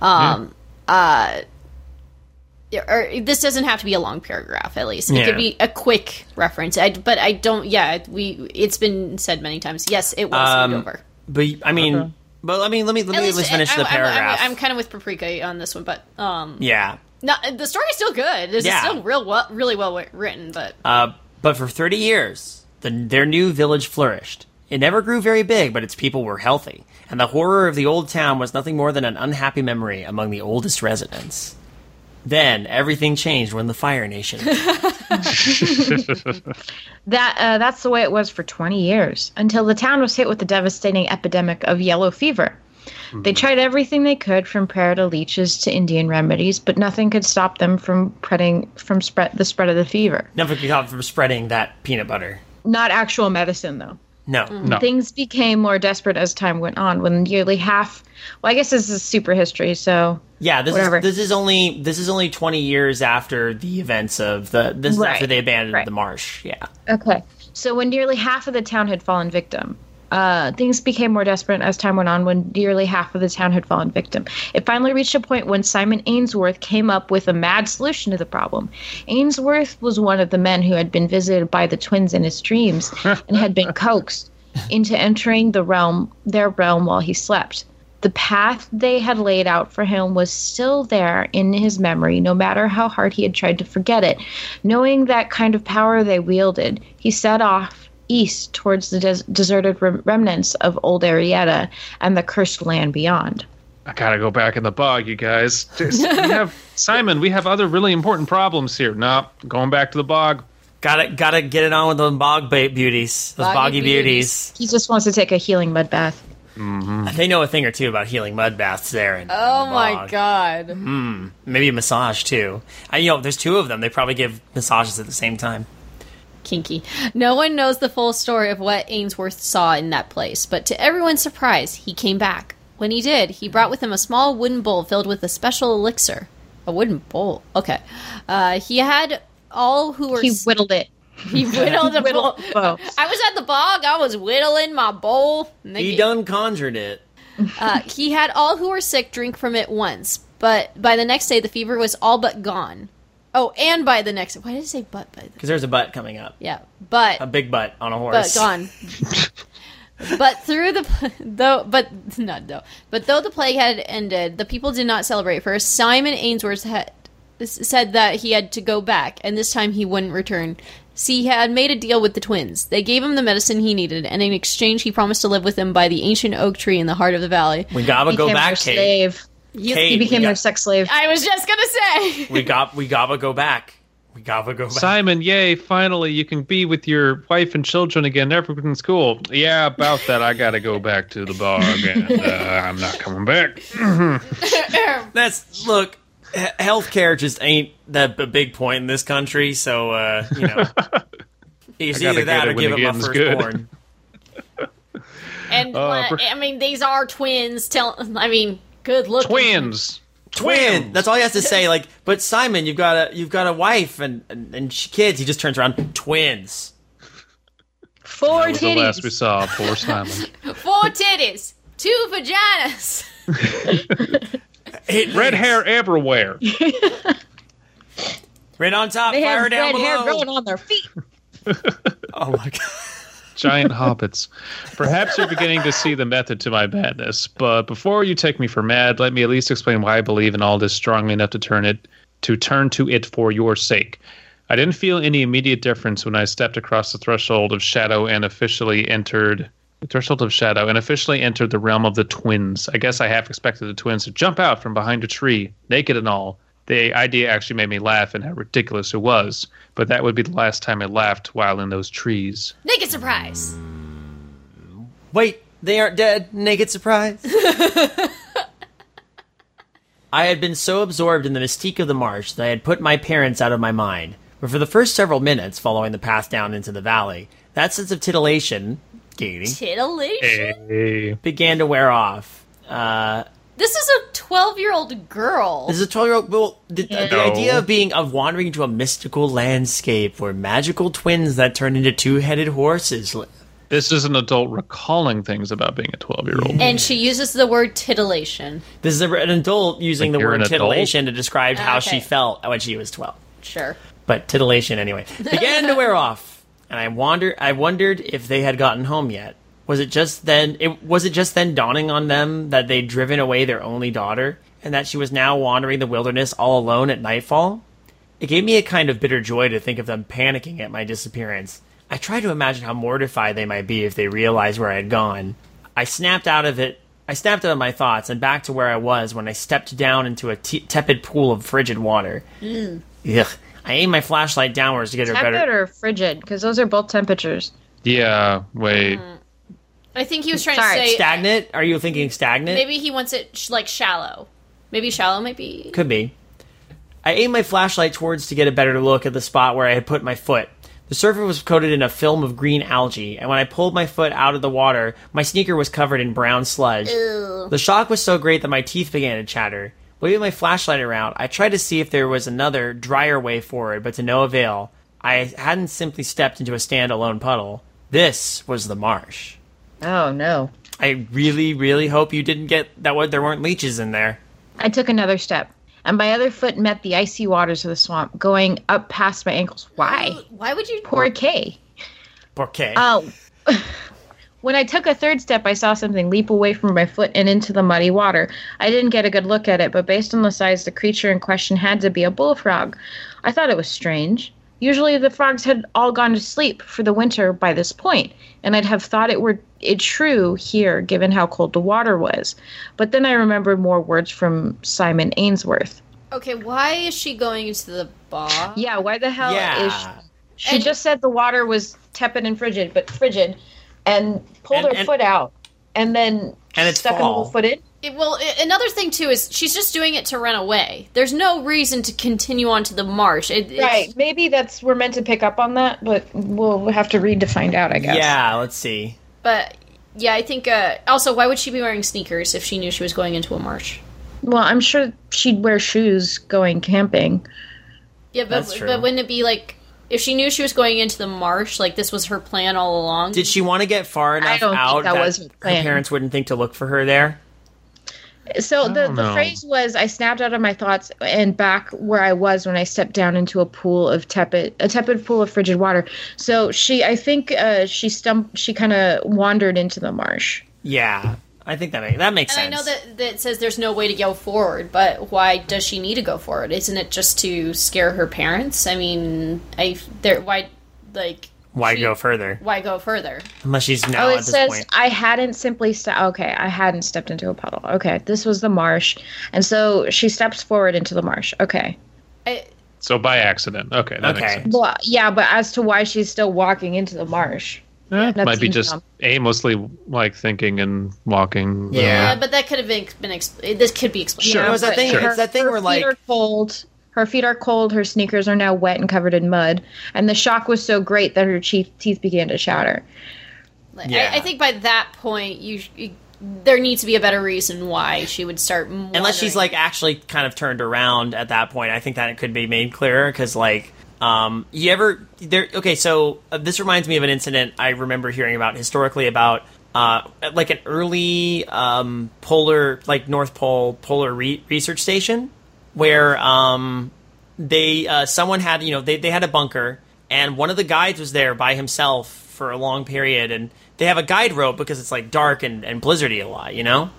Speaker 2: um, uh, or this doesn't have to be a long paragraph. At least it
Speaker 1: Yeah.
Speaker 2: could be a quick reference. I, but I don't. Yeah, we. It's been said many times. Yes, it was
Speaker 1: Um,
Speaker 2: over.
Speaker 1: But I mean, but I mean, let me let
Speaker 2: At
Speaker 1: me
Speaker 2: least
Speaker 1: let's finish
Speaker 2: I,
Speaker 1: the
Speaker 2: I'm-
Speaker 1: paragraph.
Speaker 2: I'm, I'm, kind of with paprika on this one, but um,
Speaker 1: yeah.
Speaker 2: no, the story's still good. It's
Speaker 1: Yeah.
Speaker 2: still real, well, really well written. But
Speaker 1: Uh, but for 30 years, the, their new village flourished. It never grew very big, but its people were healthy, and the horror of the old town was nothing more than an unhappy memory among the oldest residents. Then everything changed when the Fire Nation.
Speaker 3: that uh, that's the way it was for 20 years until the town was hit with the devastating epidemic of yellow fever. They tried everything they could, from prayer to leeches to Indian remedies, but nothing could stop them from spreading from spread the spread of the fever.
Speaker 1: Nothing could stop from spreading that peanut butter.
Speaker 3: Not actual medicine, though.
Speaker 1: No. Mm-hmm.
Speaker 4: no
Speaker 3: Things became more desperate as time went on. When nearly half, well, I guess this is super history, so
Speaker 1: Yeah, this
Speaker 3: Whatever.
Speaker 1: is this is only this is only 20 years after the events of the this is
Speaker 3: Right,
Speaker 1: after they abandoned
Speaker 3: right.
Speaker 1: the marsh. Yeah.
Speaker 3: Okay. So when nearly half of the town had fallen victim, uh, things became more desperate as time went on when nearly half of the town had fallen victim. It finally reached a point when Simon Ainsworth came up with a mad solution to the problem. Ainsworth was one of the men who had been visited by the twins in his dreams and had been coaxed into entering the realm their realm while he slept. the path they had laid out for him was still there in his memory, no matter how hard he had tried to forget it. Knowing that kind of power they wielded, he set off east towards the des- deserted rem- remnants of old Arietta and the cursed land beyond.
Speaker 4: I gotta go back in the bog, you guys. Just- we have Simon. We have other really important problems here. Nah, going back to the bog.
Speaker 1: Gotta gotta get it on with those bog ba- beauties, those
Speaker 2: Boggy
Speaker 1: boggy, beauties.
Speaker 2: beauties.
Speaker 3: He just wants to take a healing mud bath. Mm-hmm.
Speaker 1: They know a thing or two about healing mud baths there. In,
Speaker 2: Oh
Speaker 1: in the oh
Speaker 2: my
Speaker 1: bog.
Speaker 2: god.
Speaker 1: Hmm, maybe a massage too. I, you know, there's two of them. They probably give massages at the same time.
Speaker 2: Kinky. No one knows the full story of what Ainsworth saw in that place, but to everyone's surprise, he came back. When he did, he brought with him a small wooden bowl filled with a special elixir. A wooden bowl. Okay. Uh, he had all who were
Speaker 3: He whittled it.
Speaker 2: he whittled a bowl.
Speaker 3: The bowl.
Speaker 2: I was at the bog. I was whittling my bowl. and
Speaker 1: He
Speaker 2: gave-
Speaker 1: done conjured it.
Speaker 2: Uh, he had all who were sick drink from it once, but by the next day the fever was all but gone. Oh, and by the next why did I say butt by the
Speaker 1: Because there's a butt coming up.
Speaker 2: yeah, but
Speaker 1: A big butt on a horse.
Speaker 2: but gone. but through the though, but not though, but though the plague had ended, the people did not celebrate. First, Simon Ainsworth had said that he had to go back, and this time he wouldn't return. See, he had made a deal with the twins. They gave him the medicine he needed, and in exchange, he promised to live with them by the ancient oak tree in the heart of the valley.
Speaker 1: We gotta
Speaker 3: He
Speaker 1: go back,
Speaker 3: their
Speaker 1: Kate.
Speaker 3: slave.
Speaker 2: You-
Speaker 1: Kate,
Speaker 3: He became
Speaker 1: we
Speaker 3: their sex slave.
Speaker 2: I was just gonna say.
Speaker 1: We got we gotta go back. We gotta go back.
Speaker 4: Simon, yay! Finally, you can be with your wife and children again. Everything's cool. Yeah, about that, I gotta go back to the bog, and uh, I'm not coming back.
Speaker 1: That's look. H- healthcare just ain't that b- big point in this country. So uh, you know, it's either that
Speaker 4: get
Speaker 1: or give
Speaker 4: the
Speaker 1: up my firstborn.
Speaker 2: And
Speaker 4: Uh,
Speaker 2: uh, I mean, these are twins. Tell, I mean, good looking
Speaker 4: Twins.
Speaker 1: Twin. That's all he has to say. Like, but Simon, you've got a you've got a wife and and, and sh- kids. He just turns around. Twins.
Speaker 3: Four
Speaker 4: That was the last we saw. Poor Simon.
Speaker 2: Four titties, two vaginas.
Speaker 1: It
Speaker 4: Red
Speaker 1: rains.
Speaker 4: hair everywhere.
Speaker 1: Red on top,
Speaker 3: They have
Speaker 1: fire down
Speaker 3: red hair growing on their feet.
Speaker 1: Oh my god.
Speaker 4: Giant hobbits. Perhaps you're beginning to see the method to my madness, but before you take me for mad, let me at least explain why I believe in all this strongly enough to turn it to turn to it for your sake. I didn't feel any immediate difference when I stepped across the threshold of shadow and officially entered the threshold of shadow and officially entered the realm of the twins. I guess I half expected the twins to jump out from behind a tree, naked and all. The idea actually made me laugh and how ridiculous it was, but that would be the last time I laughed while in those trees.
Speaker 2: Naked surprise.
Speaker 1: Wait, they aren't dead. Naked surprise. I had been so absorbed in the mystique of the marsh that I had put my parents out of my mind. But for the first several minutes following the path down into the valley, that sense of titillation, Katie,
Speaker 2: Titillation.
Speaker 4: Hey.
Speaker 1: began to wear off. Uh,
Speaker 2: This is a twelve-year-old girl.
Speaker 1: This is a 12 year old. Well, the, the idea of being, of wandering into a mystical landscape where magical twins that turn into two headed horses live.
Speaker 4: This is an adult recalling things about being a 12 year old.
Speaker 2: and she uses the word titillation.
Speaker 1: This is a, an adult using
Speaker 4: Like
Speaker 1: the word
Speaker 4: an adult?
Speaker 1: titillation to describe how she felt when she was 12.
Speaker 2: Sure.
Speaker 1: But titillation, anyway, began to wear off. And I wondered, I wondered if they had gotten home yet. Was it just then? It was it just then dawning on them that they'd driven away their only daughter, and that she was now wandering the wilderness all alone at nightfall? It gave me a kind of bitter joy to think of them panicking at my disappearance. I tried to imagine how mortified they might be if they realized where I had gone. I snapped out of it. I snapped out of my thoughts and back to where I was when I stepped down into a te- tepid pool of frigid water. Mm. Ugh. I aimed my flashlight downwards to get her
Speaker 3: Tepid
Speaker 1: better.
Speaker 3: or frigid? Because those are both temperatures.
Speaker 4: Yeah, wait. Mm.
Speaker 2: I think he was trying
Speaker 3: Sorry,
Speaker 2: to say
Speaker 1: Stagnant? Are you thinking stagnant?
Speaker 2: maybe he wants it sh- like shallow. Maybe shallow might be.
Speaker 1: Could be. I aimed my flashlight towards to get a better look at the spot where I had put my foot. The surface was coated in a film of green algae, and when I pulled my foot out of the water, my sneaker was covered in brown sludge. The shock was so great that my teeth began to chatter. Waving my flashlight around, I tried to see if there was another, drier way forward, but to no avail. I hadn't simply stepped into a standalone puddle. This was the marsh.
Speaker 3: Oh no.
Speaker 1: I really, really hope you didn't get that. What there weren't leeches in there.
Speaker 3: I took another step, and my other foot met the icy waters of the swamp, going up past my ankles. Why?
Speaker 2: Why would you?
Speaker 3: Poor Kay.
Speaker 1: Okay.
Speaker 3: Oh. When I took a third step, I saw something leap away from my foot and into the muddy water. I didn't get a good look at it, but based on the size, the creature in question had to be a bullfrog. I thought it was strange. Usually the frogs had all gone to sleep for the winter by this point, and I'd have thought it were it true here given how cold the water was. But then I remembered more words from Simon Ainsworth.
Speaker 2: Okay, why is she going into the bog?
Speaker 3: Yeah, why the hell is
Speaker 1: Yeah.
Speaker 3: she, she
Speaker 2: And-
Speaker 3: just said the water was tepid and frigid, but frigid, and pulled
Speaker 1: And-
Speaker 3: her
Speaker 1: and-
Speaker 3: foot out, and then
Speaker 1: And it's
Speaker 3: stuck
Speaker 1: fall.
Speaker 3: another foot in.
Speaker 2: It- well, i- another thing too is she's just doing it to run away. There's no reason to continue on to the marsh. It,
Speaker 3: Right. Maybe that's we're meant to pick up on that, but we'll have to read to find out, I guess.
Speaker 1: Yeah, let's see.
Speaker 2: But yeah, I think. Uh, also, why would she be wearing sneakers if she knew she was going into a marsh?
Speaker 3: Well, I'm sure she'd wear shoes going camping.
Speaker 2: Yeah, but
Speaker 1: That's true.
Speaker 2: but wouldn't it be like if she knew she was going into the marsh, like this was her plan all along?
Speaker 1: Did she want to get far enough out
Speaker 3: that
Speaker 1: that,
Speaker 3: was her
Speaker 1: her parents wouldn't think to look for her there?
Speaker 3: So the, the phrase was I snapped out of my thoughts and back where I was when I stepped down into a pool of tepid a tepid pool of frigid water. So she I think uh, she stumped she kind of wandered into the marsh.
Speaker 1: Yeah, I think that makes that makes
Speaker 2: And I know that, that says there's no way to go forward, but why does she need to go forward? Isn't it just to scare her parents? I mean, I there why like
Speaker 1: Why
Speaker 2: she-
Speaker 1: go further?
Speaker 2: Why go further?
Speaker 1: Unless she's now
Speaker 3: oh,
Speaker 1: at
Speaker 3: it
Speaker 1: this
Speaker 3: says
Speaker 1: point.
Speaker 3: I hadn't simply ste- okay, I hadn't stepped into a puddle. Okay, this was the marsh. And so she steps forward into the marsh. Okay.
Speaker 2: I,
Speaker 4: So by accident. Okay. That
Speaker 1: Okay.
Speaker 4: Makes sense.
Speaker 3: Well, yeah, but as to why she's still walking into the marsh.
Speaker 4: Eh,
Speaker 3: that
Speaker 4: might be just
Speaker 3: dumb.
Speaker 4: aimlessly like thinking and walking.
Speaker 1: Yeah.
Speaker 2: yeah, but that could have been, been exp- this could be explained.
Speaker 4: Sure.
Speaker 1: It was that thing.
Speaker 4: Sure.
Speaker 1: It's that thing
Speaker 3: her
Speaker 1: where
Speaker 3: feet
Speaker 1: like
Speaker 3: cold. Her feet are cold. Her sneakers are now wet and covered in mud, and the shock was so great that her teeth teeth began to shatter.
Speaker 1: Yeah.
Speaker 2: I, I think by that point, you, you there needs to be a better reason why she would start.
Speaker 1: unless she's like actually kind of turned around at that point i think that it could be made clearer because like um you ever there okay so uh, this reminds me of an incident i remember hearing about historically about uh like an early um polar like north pole polar re- research station where um they uh someone had you know they, they had a bunker and one of the guides was there by himself for a long period and they have a guide rope because it's like dark and, and blizzardy a lot you know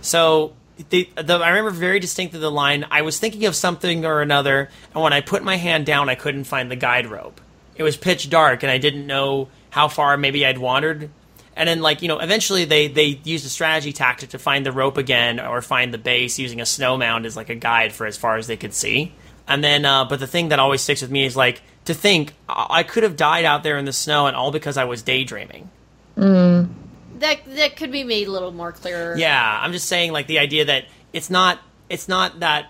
Speaker 1: so the, the, I remember very distinctly the line. I was thinking of something or another, and when I put my hand down, I couldn't find the guide rope. It was pitch dark, and I didn't know how far maybe I'd wandered. And then, like you know, eventually they they used a strategy tactic to find the rope again, or find the base using a snow mound as like a guide for as far as they could see. And then, uh, but the thing that always sticks with me is like to think I I could have died out there in the snow, and all because I was daydreaming.
Speaker 2: that that could be made a little more clear
Speaker 1: Yeah, I'm just saying like the idea that it's not it's not that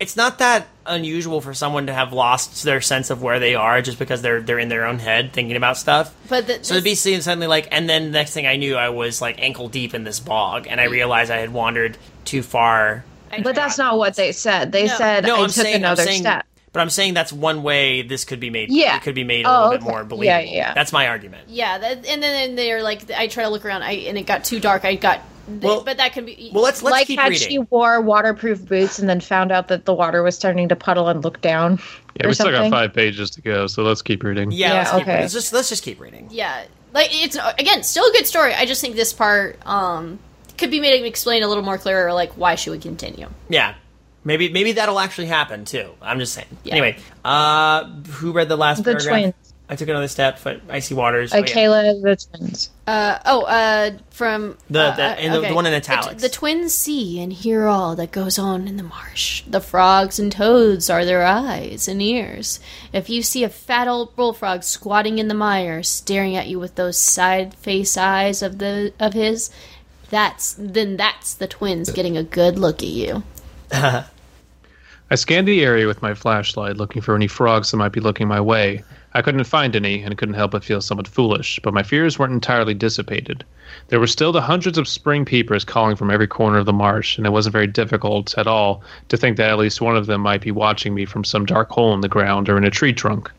Speaker 1: it's not that unusual for someone to have lost their sense of where they are just because they're they're in their own head thinking about stuff.
Speaker 2: but the,
Speaker 1: So to be seen suddenly like, and then next thing I knew, I was like ankle deep in this bog, and I realized I had wandered too far.
Speaker 3: But that's not what they said. They
Speaker 2: No.
Speaker 3: said
Speaker 1: No,
Speaker 3: I
Speaker 1: I'm
Speaker 3: took
Speaker 1: saying,
Speaker 3: another
Speaker 1: I'm saying,
Speaker 3: step.
Speaker 1: but I'm saying that's one way this could be made.
Speaker 3: Yeah.
Speaker 1: it could be made a
Speaker 3: Oh,
Speaker 1: little bit more believable.
Speaker 3: Yeah, yeah.
Speaker 1: That's my argument.
Speaker 2: yeah, that, and then they're like, I try to look around, I and it got too dark. I got,
Speaker 1: Well-
Speaker 2: but that can be.
Speaker 1: Well, let's let's
Speaker 3: like
Speaker 1: keep
Speaker 3: had
Speaker 1: reading.
Speaker 3: she wore waterproof boots and then found out that the water was starting to puddle and look down.
Speaker 4: Yeah,
Speaker 3: or
Speaker 4: we still got five pages to go, so let's keep reading.
Speaker 1: yeah,
Speaker 3: Yeah,
Speaker 1: let's, keep,
Speaker 3: okay.
Speaker 1: let's just let's just keep reading.
Speaker 2: yeah, like it's again still a good story. I just think this part um could be made explained a little more clearer, like why she would continue.
Speaker 1: Yeah. Maybe maybe that'll actually happen too. I'm just saying.
Speaker 2: Yeah.
Speaker 1: Anyway, uh who read the last
Speaker 3: The
Speaker 1: paragraph?
Speaker 3: twins.
Speaker 1: I took another step, but icy waters.
Speaker 3: Uh,
Speaker 1: Oh, yeah.
Speaker 3: The twins.
Speaker 2: Uh oh, uh from
Speaker 1: The-
Speaker 2: uh,
Speaker 1: the-
Speaker 2: uh,
Speaker 1: and the- the one in italics.
Speaker 2: The, the twins see and hear all that goes on in the marsh. The frogs and toads are their eyes and ears. If you see a fat old bullfrog squatting in the mire, staring at you with those side face eyes of the of his, that's then that's the twins getting a good look at you.
Speaker 4: I scanned the area with my flashlight, looking for any frogs that might be looking my way. I couldn't find any, and couldn't help but feel somewhat foolish, but my fears weren't entirely dissipated. There were still the hundreds of spring peepers calling from every corner of the marsh, and it wasn't very difficult at all to think that at least one of them might be watching me from some dark hole in the ground or in a tree trunk.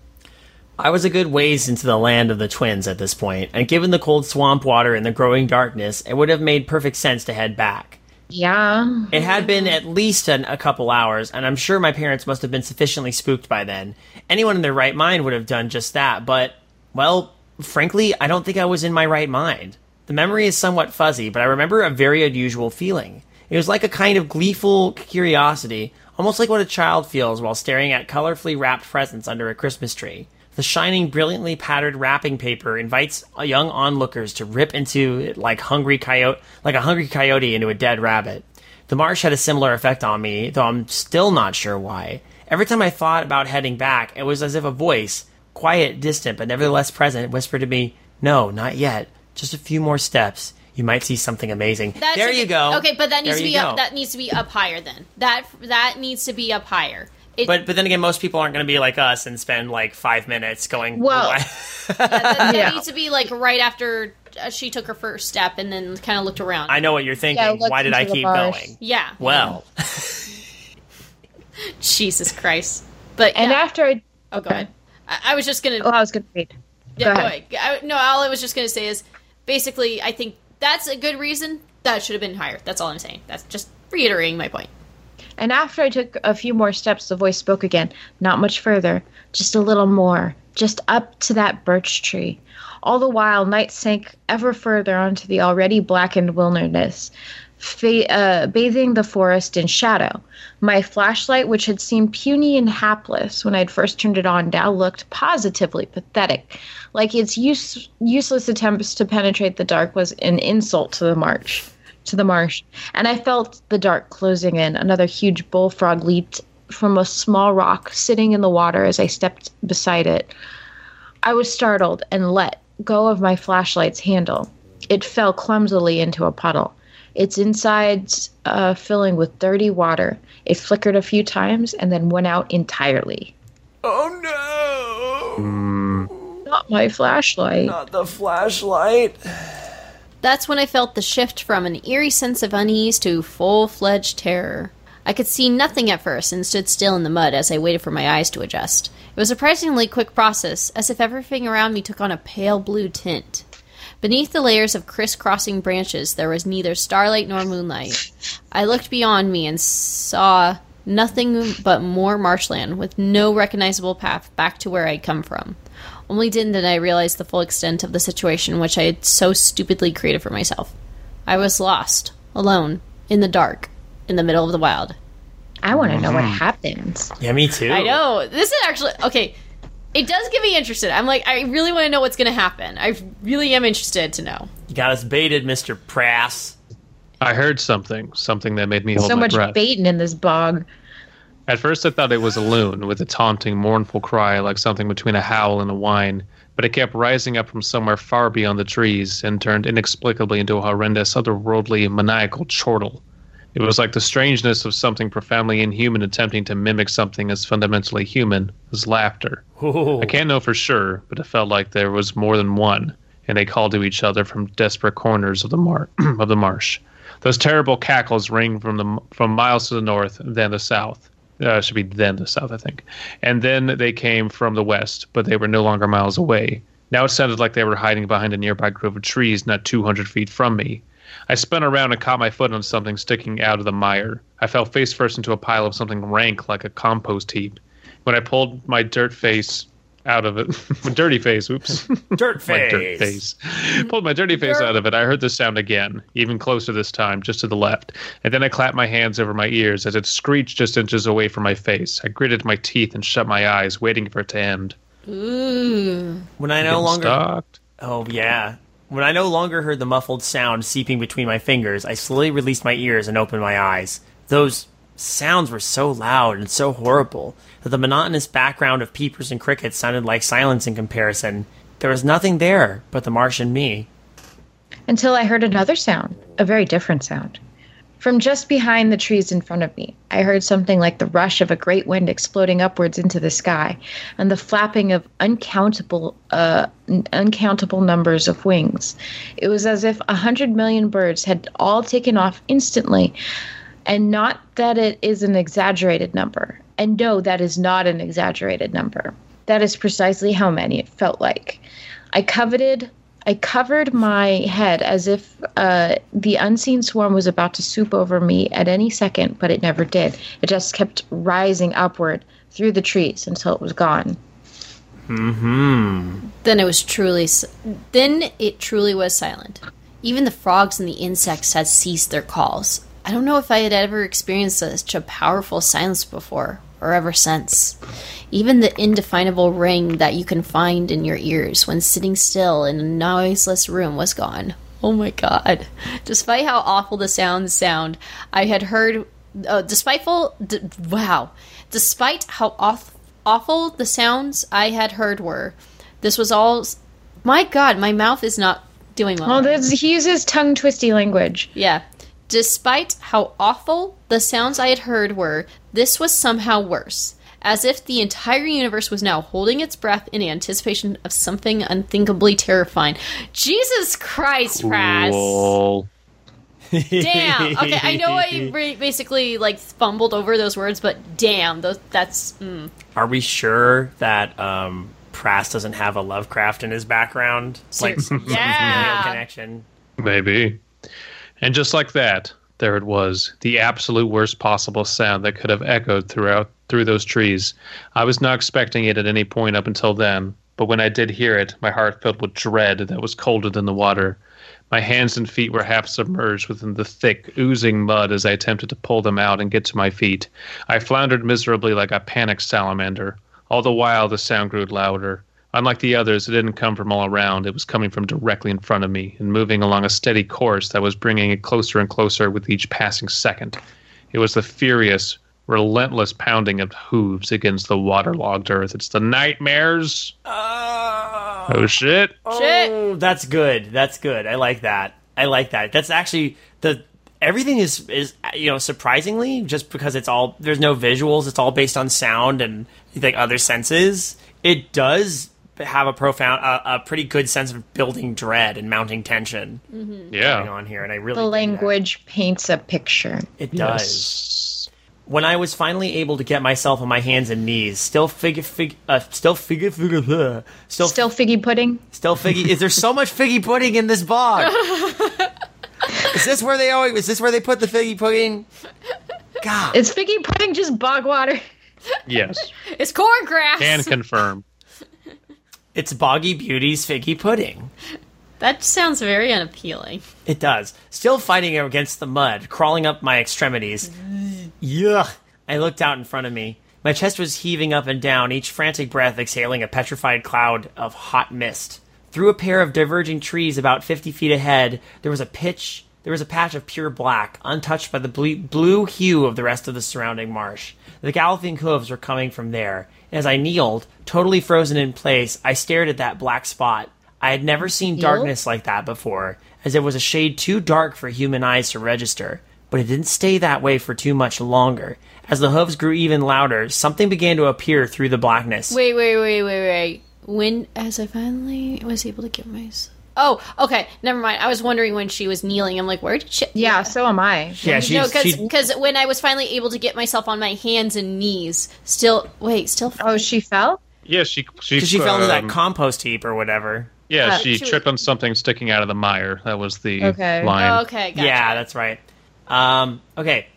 Speaker 1: I was a good ways into the land of the twins at this point, and given the cold swamp water and the growing darkness, it would have made perfect sense to head back.
Speaker 3: Yeah.
Speaker 1: It had been at least an, a couple hours, and I'm sure my parents must have been sufficiently spooked by then. Anyone in their right mind would have done just that, but, well, frankly, I don't think I was in my right mind. The memory is somewhat fuzzy, but I remember a very unusual feeling. It was like a kind of gleeful curiosity, almost like what a child feels while staring at colorfully wrapped presents under a Christmas tree. The shining, brilliantly patterned wrapping paper invites young onlookers to rip into it like hungry coyote, like a hungry coyote into a dead rabbit. The marsh had a similar effect on me, though I'm still not sure why. Every time I thought about heading back, it was as if a voice, quiet, distant, but nevertheless present, whispered to me, "No, not yet. Just a few more steps. You might see something amazing."
Speaker 2: That
Speaker 1: there
Speaker 2: should
Speaker 1: you go.
Speaker 2: Okay, but that needs
Speaker 1: There
Speaker 2: to be up, that needs to be up higher. Then that that needs to be up higher. It,
Speaker 1: But but then again, most people aren't going to be like us and spend like five minutes going.
Speaker 3: Well-
Speaker 1: "Why?"
Speaker 2: that, that
Speaker 3: Yeah.
Speaker 2: needs to be like right after uh, she took her first step and then kind of looked around.
Speaker 1: I know what you're thinking.
Speaker 3: Yeah,
Speaker 1: Why did I keep
Speaker 3: marsh.
Speaker 1: going?
Speaker 2: Yeah.
Speaker 1: Well,
Speaker 2: Jesus Christ. But
Speaker 3: And
Speaker 2: yeah.
Speaker 3: after I,
Speaker 2: oh, go ahead. I, I was just gonna.
Speaker 3: oh, I was gonna read.
Speaker 2: yeah,
Speaker 3: go
Speaker 2: go
Speaker 3: ahead.
Speaker 2: ahead. I, no, all I was just gonna say is basically, I think that's a good reason that should have been higher. That's all I'm saying. That's just reiterating my point.
Speaker 3: And after I took a few more steps, the voice spoke again. Not much further, just a little more, just up to that birch tree. All the while, night sank ever further onto the already blackened wilderness, fa- uh, bathing the forest in shadow. My flashlight, which had seemed puny and hapless when I'd first turned it on, now looked positively pathetic, like its use- useless attempts to penetrate the dark was an insult to the march to the marsh, and I felt the dark closing in. Another huge bullfrog leaped from a small rock sitting in the water as I stepped beside it. I was startled and let go of my flashlight's handle. It fell clumsily into a puddle, its insides uh, filling with dirty water. It flickered a few times and then went out entirely.
Speaker 1: oh no!
Speaker 3: Not my flashlight.
Speaker 1: Not the flashlight.
Speaker 2: That's when I felt the shift from an eerie sense of unease to full fledged terror. I could see nothing at first and stood still in the mud as I waited for my eyes to adjust. It was a surprisingly quick process, as if everything around me took on a pale blue tint. Beneath the layers of crisscrossing branches, there was neither starlight nor moonlight. I looked beyond me and saw nothing but more marshland with no recognizable path back to where I'd come from. Only then did I realize the full extent of the situation which I had so stupidly created for myself. I was lost, alone, in the dark, in the middle of the wild.
Speaker 3: I want to know what mm-hmm. happens.
Speaker 1: Yeah, me too.
Speaker 2: I know. This is actually okay. It does get me interested. I'm like, I really want to know what's going to happen. I really am interested to know.
Speaker 1: You got us baited, Mister Prass.
Speaker 4: I heard something, something that made me hold
Speaker 3: So
Speaker 4: my
Speaker 3: much
Speaker 4: breath.
Speaker 3: baiting in this bog.
Speaker 4: At first, I thought it was a loon with a taunting, mournful cry like something between a howl and a whine, but it kept rising up from somewhere far beyond the trees and turned inexplicably into a horrendous, otherworldly, maniacal chortle. It was like the strangeness of something profoundly inhuman attempting to mimic something as fundamentally human as laughter.
Speaker 1: Ooh.
Speaker 4: I can't know for sure, but it felt like there was more than one, and they called to each other from desperate corners of the mar- of the marsh. Those terrible cackles ring from the from miles to the north, then the south. Uh, should be then the south, I think. And then they came from the west, but they were no longer miles away. Now it sounded like they were hiding behind a nearby grove of trees, not 200 feet from me. I spun around and caught my foot on something sticking out of the mire. I fell face first into a pile of something rank like a compost heap. When I pulled my dirt face out of it, my dirty face, oops,
Speaker 1: Dirt face.
Speaker 4: dirt face, pulled my dirty face out of it, I heard the sound again, even closer this time, just to the left. And then I clapped my hands over my ears as it screeched just inches away from my face. I gritted my teeth and shut my eyes, waiting for it to end.
Speaker 2: Ooh.
Speaker 1: When I no longer.
Speaker 4: stalked.
Speaker 1: Oh yeah. When I no longer heard the muffled sound seeping between my fingers, I slowly released my ears and opened my eyes. Those sounds were so loud and so horrible that the monotonous background of peepers and crickets sounded like silence in comparison. There was nothing there but the marsh and me.
Speaker 3: until I heard another sound, a very different sound. From just behind the trees in front of me, I heard something like the rush of a great wind exploding upwards into the sky, and the flapping of uncountable, uh, uncountable numbers of wings. It was as if a hundred million birds had all taken off instantly, and not that it is an exaggerated number. And no, that is not an exaggerated number. That is precisely how many it felt like. I coveted I covered my head as if uh, the unseen swarm was about to swoop over me at any second, but it never did. It just kept rising upward through the trees until it was gone.
Speaker 1: Mm-hmm.
Speaker 2: Then it was truly. s- Then it truly was silent. Even the frogs and the insects had ceased their calls. I don't know if I had ever experienced such a powerful silence before, or ever since. Even the indefinable ring that you can find in your ears when sitting still in a noiseless room was gone. Oh my god. Despite how awful the sounds sound, I had heard. Uh, despiteful. D- wow. Despite how awf- awful the sounds I had heard were, this was all. My god, my mouth is not doing well.
Speaker 3: Oh, there's, he uses tongue twisty language.
Speaker 2: Yeah. Despite how awful the sounds I had heard were, this was somehow worse. As if the entire universe was now holding its breath in anticipation of something unthinkably terrifying. Jesus Christ, Raz!
Speaker 4: Cool.
Speaker 2: Damn. Okay, I know I re- basically like fumbled over those words, but damn, those that's mm.
Speaker 1: Are we sure that um, Prass doesn't have a Lovecraft in his background? Like,
Speaker 2: Seriously.
Speaker 1: real
Speaker 2: yeah.
Speaker 1: connection.
Speaker 4: Maybe. And just like that, there it was, the absolute worst possible sound that could have echoed throughout through those trees. I was not expecting it at any point up until then, but when I did hear it, my heart filled with dread that was colder than the water. My hands and feet were half submerged within the thick, oozing mud as I attempted to pull them out and get to my feet. I floundered miserably like a panicked salamander. All the while, the sound grew louder. Unlike the others, it didn't come from all around. It was coming from directly in front of me and moving along a steady course that was bringing it closer and closer with each passing second. It was the furious, relentless pounding of hooves against the waterlogged earth. It's the nightmares. Ah. Oh shit!
Speaker 2: Oh, shit.
Speaker 1: Oh, that's good. That's good. I like that. I like that. That's actually the everything is is you know surprisingly just because it's all there's no visuals. It's all based on sound and like other senses. It does have a profound, a, a pretty good sense of building dread and mounting tension going
Speaker 4: Yeah.
Speaker 1: on here, and I really
Speaker 3: The
Speaker 1: dig that.
Speaker 3: language paints a picture.
Speaker 1: It does.
Speaker 4: Yes.
Speaker 1: when I was finally able to get myself on my hands and knees, still figgy, fig, uh, still figure, figure, uh, still,
Speaker 3: Still figgy pudding.
Speaker 1: still figgy. is there so much figgy pudding in this bog? is this where they always? Is this where they put the figgy pudding? God,
Speaker 3: Is figgy pudding just bog water?
Speaker 4: Yes.
Speaker 2: It's corn grass.
Speaker 4: Can confirm.
Speaker 1: It's Boggy Beauty's figgy pudding.
Speaker 2: that sounds very unappealing.
Speaker 1: It does. Still fighting against the mud, crawling up my extremities. Yuck. I looked out in front of me. My chest was heaving up and down, each frantic breath exhaling a petrified cloud of hot mist. Through a pair of diverging trees about 50 feet ahead, there was a pitch. There was a patch of pure black, untouched by the ble- blue hue of the rest of the surrounding marsh. The galloping hooves were coming from there. As I kneeled, totally frozen in place, I stared at that black spot. I had never seen darkness like that before, as it was a shade too dark for human eyes to register. But it didn't stay that way for too much longer. As the hooves grew even louder, something began to appear through the blackness.
Speaker 2: Wait, wait, wait, wait, wait. When, as I finally was able to get my. Oh, okay. Never mind. I was wondering when she was kneeling. I'm like, where did she?
Speaker 3: Yeah, so am I.
Speaker 1: yeah, she,
Speaker 2: no,
Speaker 1: she
Speaker 2: because when I was finally able to get myself on my hands and knees, still wait, still.
Speaker 3: Oh, she fell?
Speaker 4: Yeah, she she,
Speaker 1: 'cause she fell into that
Speaker 4: um,
Speaker 1: compost heap or whatever.
Speaker 4: Yeah,
Speaker 3: Uh,
Speaker 4: she
Speaker 2: she was-
Speaker 4: tripped on something sticking out of the mire. That was the
Speaker 3: Okay.
Speaker 4: line.
Speaker 2: Oh, okay, gotcha.
Speaker 1: Yeah, that's right. Um, okay.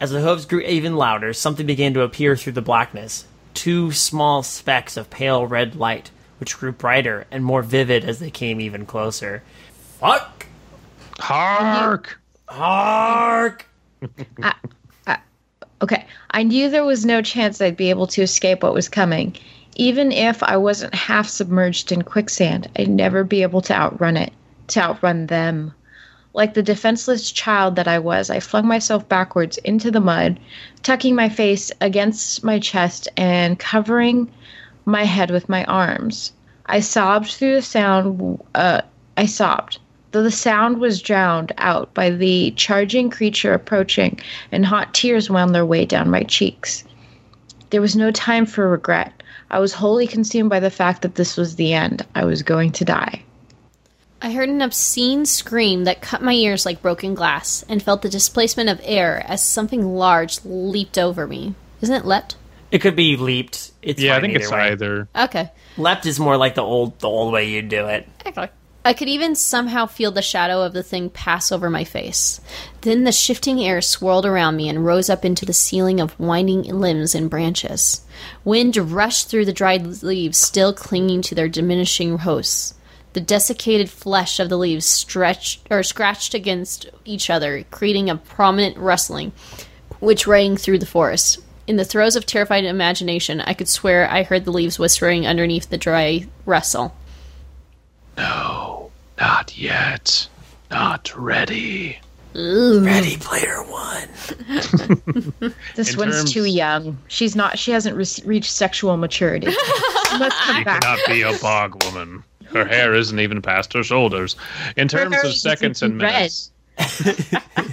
Speaker 1: As the hooves grew even louder, something began to appear through the blackness. Two small specks of pale red light, which grew brighter and more vivid as they came even closer. Fuck!
Speaker 4: Hark!
Speaker 1: Hark!
Speaker 3: Okay, I knew there was no chance I'd be able to escape what was coming. Even if I wasn't half submerged in quicksand, I'd never be able to outrun it, to outrun them. Like the defenseless child that I was, I flung myself backwards into the mud, tucking my face against my chest and covering my head with my arms. I sobbed through the sound. Uh, I sobbed, though the sound was drowned out by the charging creature approaching, and hot tears wound their way down my cheeks. There was no time for regret. I was wholly consumed by the fact that this was the end. I was going to die.
Speaker 2: I heard an obscene scream that cut my ears like broken glass, and felt the displacement of air as something large leaped over me. Isn't it leapt?
Speaker 1: It could be leaped. It's
Speaker 4: yeah, I think
Speaker 1: either
Speaker 4: it's
Speaker 1: way.
Speaker 4: either.
Speaker 2: Okay.
Speaker 1: Leapt is more like the old the old way you do it.
Speaker 2: Okay. I could even somehow feel the shadow of the thing pass over my face. Then the shifting air swirled around me and rose up into the ceiling of winding limbs and branches. Wind rushed through the dried leaves, still clinging to their diminishing hosts. The desiccated flesh of the leaves stretched or scratched against each other, creating a prominent rustling, which rang through the forest. In the throes of terrified imagination, I could swear I heard the leaves whispering underneath the dry rustle.
Speaker 4: No, not yet. Not ready.
Speaker 1: Ready Player One.
Speaker 3: This
Speaker 4: In
Speaker 3: one's
Speaker 4: terms-
Speaker 3: too young. She's not. She hasn't re- reached sexual maturity. she must come
Speaker 4: She
Speaker 3: back.
Speaker 4: cannot be a bog woman. Her hair isn't even past her shoulders. In terms
Speaker 3: hair
Speaker 4: of seconds and minutes,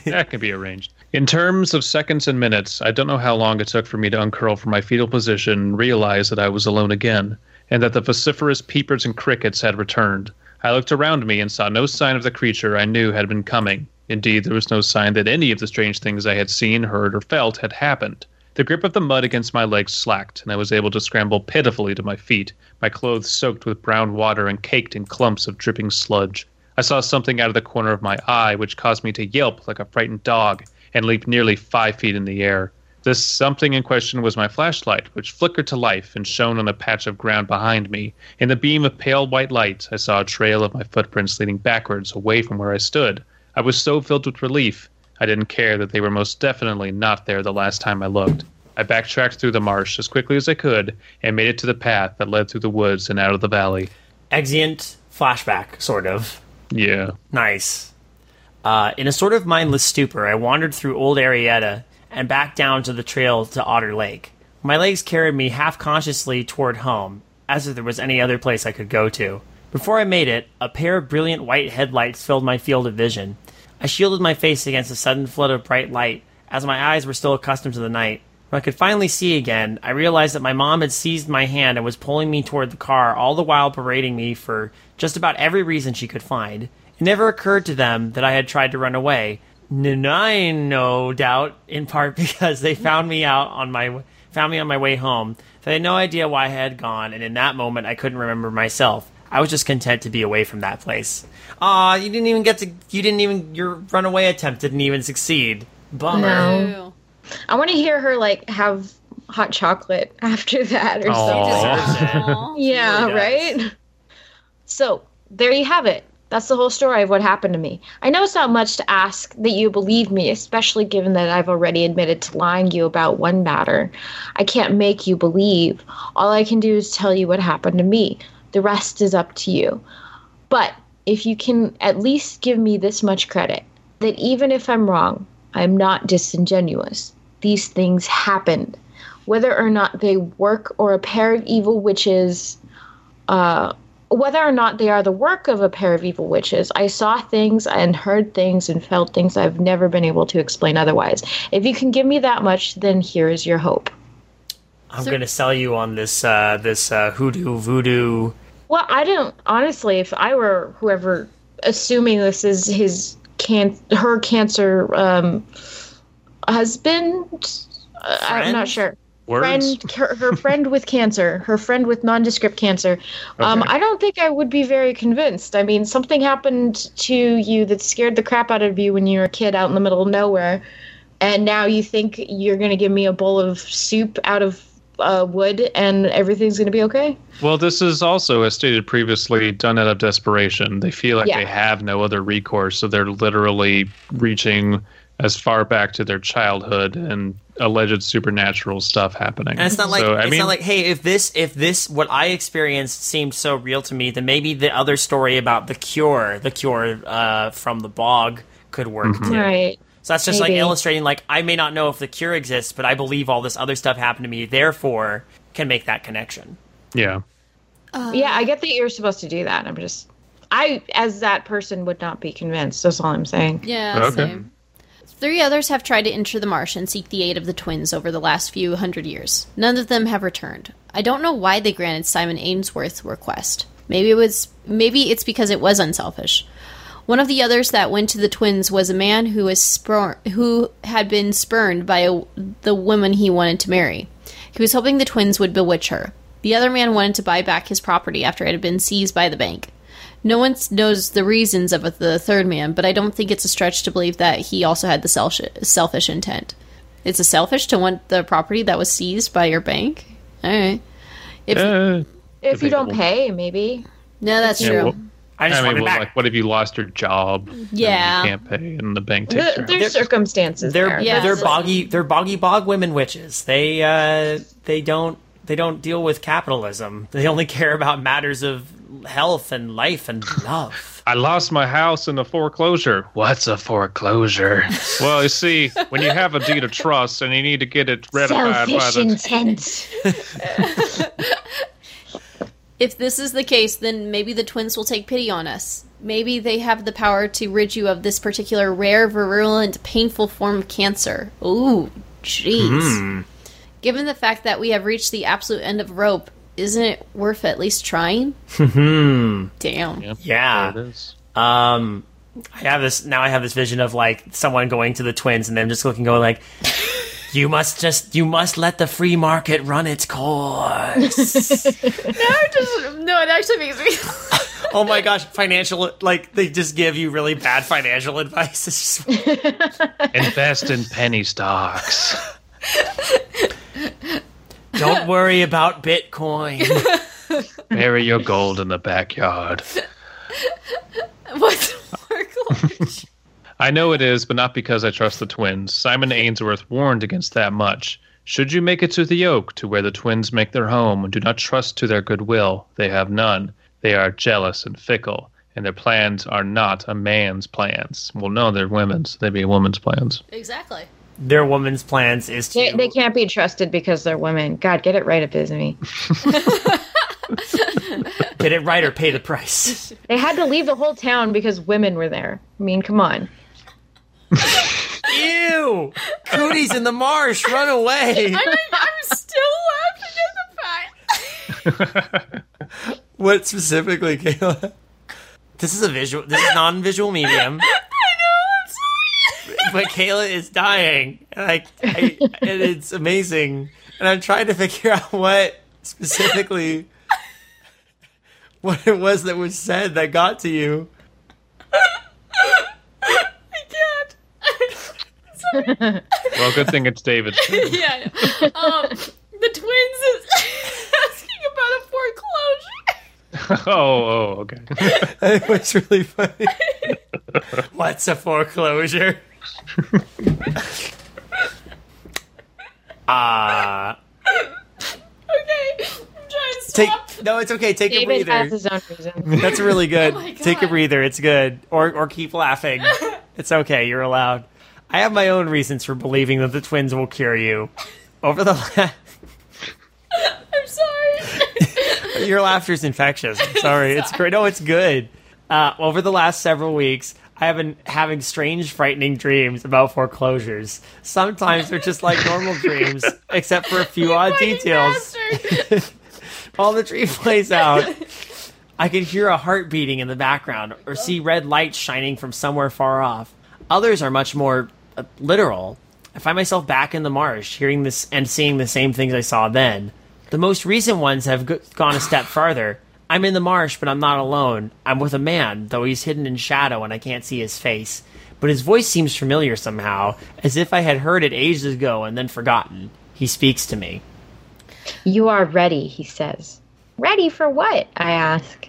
Speaker 4: that can be arranged. In terms of seconds and minutes, I don't know how long it took for me to uncurl from my fetal position and realize that I was alone again, and that the vociferous peepers and crickets had returned. I looked around me and saw no sign of the creature I knew had been coming. Indeed, there was no sign that any of the strange things I had seen, heard, or felt had happened. The grip of the mud against my legs slacked, and I was able to scramble pitifully to my feet, my clothes soaked with brown water and caked in clumps of dripping sludge. I saw something out of the corner of my eye which caused me to yelp like a frightened dog and leap nearly five feet in the air. This something in question was my flashlight, which flickered to life and shone on a patch of ground behind me. In the beam of pale white light, I saw a trail of my footprints leading backwards away from where I stood. I was so filled with relief, I didn't care that they were most definitely not there the last time I looked. I backtracked through the marsh as quickly as I could and made it to the path that led through the woods and out of the valley.
Speaker 1: Exeunt flashback, sort of.
Speaker 4: Yeah.
Speaker 1: Nice. Uh, in a sort of mindless stupor, I wandered through Old Arietta and back down to the trail to Otter Lake. My legs carried me half consciously toward home, as if there was any other place I could go to. Before I made it, a pair of brilliant white headlights filled my field of vision. I shielded my face against a sudden flood of bright light, as my eyes were still accustomed to the night. When I could finally see again, I realized that my mom had seized my hand and was pulling me toward the car, all the while berating me for just about every reason she could find. It never occurred to them that I had tried to run away. N- I no doubt, in part because they found me out on my found me on my way home. They had no idea why I had gone, and in that moment, I couldn't remember myself. I was just content to be away from that place. Aw, you didn't even get to. You didn't even. Your runaway attempt didn't even succeed. Bummer.
Speaker 3: No.
Speaker 2: Ooh.
Speaker 3: I want to hear her like have hot chocolate after that or
Speaker 4: Aw.
Speaker 3: something.
Speaker 1: Deserves it.
Speaker 2: Aw.
Speaker 3: Yeah,
Speaker 1: really
Speaker 3: right? So, there you have it. That's the whole story of what happened to me. I know it's not much to ask that you believe me, especially given that I've already admitted to lying to you about one matter. I can't make you believe. All I can do is tell you what happened to me. The rest is up to you. But if you can at least give me this much credit, that even if I'm wrong, I'm not disingenuous. These things happened. Whether or not they work or a pair of evil witches uh, whether or not they are the work of a pair of evil witches, I saw things and heard things and felt things I've never been able to explain otherwise. If you can give me that much, then here is your hope.
Speaker 1: I'm
Speaker 2: So-
Speaker 1: gonna sell you on this. Uh, this uh, hoodoo voodoo.
Speaker 3: Well, I don't honestly. If I were whoever, assuming this is his can her cancer um, husband, uh, I'm not sure.
Speaker 4: Words?
Speaker 3: friend her, her friend with cancer her friend with nondescript cancer um, i don't think i would be very convinced i mean something happened to you that scared the crap out of you when you were a kid out in the middle of nowhere and now you think you're going to give me a bowl of soup out of uh, wood and everything's going to be okay
Speaker 4: Well, this is also, as stated previously, done out of desperation. They feel like
Speaker 3: Yeah.
Speaker 4: they have no other recourse, so they're literally reaching as far back to their childhood and alleged supernatural stuff happening.
Speaker 1: And it's not like
Speaker 4: so, I
Speaker 1: it's
Speaker 4: mean,
Speaker 1: not like hey, if this if this what I experienced seemed so real to me, then maybe the other story about the cure, the cure uh, from the bog, could work
Speaker 4: Mm-hmm.
Speaker 1: too.
Speaker 3: right
Speaker 1: So that's just like illustrating like I may not know if the cure exists, but I believe all this other stuff happened to me, therefore can make that connection.
Speaker 4: yeah.
Speaker 3: Uh, yeah i get that you're supposed to do that i'm just i as that person would not be convinced that's all i'm saying
Speaker 2: Yeah,
Speaker 4: Okay.
Speaker 2: same. Three others have tried to enter the marsh and seek the aid of the twins over the last few hundred years. None of them have returned. I don't know why they granted Simon Ainsworth's request. Maybe it was maybe it's because it was unselfish. One of the others that went to the twins was a man who was spur- who had been spurned by a, the woman he wanted to marry. He was hoping the twins would bewitch her. The other man wanted to buy back his property after it had been seized by the bank. No one knows the reasons of the third man, but I don't think it's a stretch to believe that he also had the selfish, selfish intent. It's a selfish to want the property that was seized by your bank. All right. If
Speaker 4: Uh,
Speaker 3: if you don't pay maybe
Speaker 2: no, that's
Speaker 4: yeah,
Speaker 2: true.
Speaker 4: well,
Speaker 1: I just
Speaker 4: I
Speaker 1: want
Speaker 4: mean,
Speaker 1: it
Speaker 4: well,
Speaker 1: back.
Speaker 4: like, what if you lost your job? and
Speaker 2: Yeah.
Speaker 4: you can't pay, and the bank takes
Speaker 3: There-
Speaker 4: your house?
Speaker 3: there's circumstances
Speaker 1: they're
Speaker 3: there.
Speaker 2: Yeah.
Speaker 1: they're
Speaker 2: so-
Speaker 1: boggy they're boggy bog women witches. They uh they don't they don't deal with capitalism. They only care about matters of health and life and love.
Speaker 4: I lost my house in a foreclosure. What's a foreclosure? well, you see, when you have a deed of trust and you need to get it ratified by
Speaker 3: Selfish
Speaker 4: the
Speaker 3: intent.
Speaker 2: If this is the case, then maybe the twins will take pity on us. Maybe they have the power to rid you of this particular rare, virulent, painful form of cancer. Ooh, jeez. Given the fact that we have reached the absolute end of rope, isn't it worth at least trying? Damn.
Speaker 1: Yeah.
Speaker 4: There it is.
Speaker 1: Um, I have this now. I have this vision of like someone going to the twins and them just looking, going like, "You must just, you must let the free market run its course."
Speaker 2: no, it actually makes me.
Speaker 1: oh my gosh, financial like they just give you really bad financial advice. It's just,
Speaker 4: Invest in penny stocks.
Speaker 1: don't worry about Bitcoin.
Speaker 4: Bury your gold in the backyard.
Speaker 2: What's Markle?
Speaker 4: I know it is, but not because I trust the twins. Simon Ainsworth warned against that much. Should you make it to the oak, to where the twins make their home, do not trust to their goodwill. They have none. They are jealous and fickle, and their plans are not a man's plans. Well, no, they're women's. They'd be a woman's plans.
Speaker 2: exactly.
Speaker 1: Their woman's plans is to
Speaker 3: They, they can't be trusted because they're women. God, get it right, Abysme.
Speaker 1: get it right or pay the price.
Speaker 3: They had to leave the whole town because women were there. I mean, come on.
Speaker 1: Ew! Cooties in the marsh, run away.
Speaker 2: I'm, I'm still laughing at the fact.
Speaker 1: What specifically, Kayla? This is a visual. This is non-visual medium.
Speaker 2: I know, I'm sorry.
Speaker 1: but Kayla is dying. And I, I, and it's amazing. And I'm trying to figure out what specifically what it was that was said that got to you.
Speaker 2: I can't.
Speaker 4: Well, good thing it's David.
Speaker 2: yeah. Um, the twins is asking about a foreclosure.
Speaker 4: oh, oh, okay.
Speaker 1: It was really funny. What's a foreclosure? Ah,
Speaker 2: Okay, I'm
Speaker 1: take
Speaker 2: stop.
Speaker 1: no, it's okay. Take a
Speaker 3: David has
Speaker 1: breather.
Speaker 3: his own reason.
Speaker 1: That's really good.
Speaker 2: Oh
Speaker 1: Take a breather. It's good. Or or keep laughing. It's okay. You're allowed. I have my own reasons for believing that the twins will cure you. Over the la-
Speaker 2: I'm sorry.
Speaker 1: your laughter's infectious. I'm sorry. It's great. No, it's good. Uh, over the last several weeks, I have been having strange, frightening dreams about foreclosures. Sometimes they're just like normal dreams, except for a few odd details. While the tree plays out, I can hear a heart beating in the background or see red lights shining from somewhere far off. Others are much more Uh, literal. I find myself back in the marsh, hearing this and seeing the same things I saw then. The most recent ones have go- gone a step farther. I'm in the marsh, but I'm not alone. I'm with a man, though he's hidden in shadow and I can't see his face. But his voice seems familiar somehow, as if I had heard it ages ago and then forgotten. He speaks to me.
Speaker 3: You are ready, he says. Ready for what? I ask.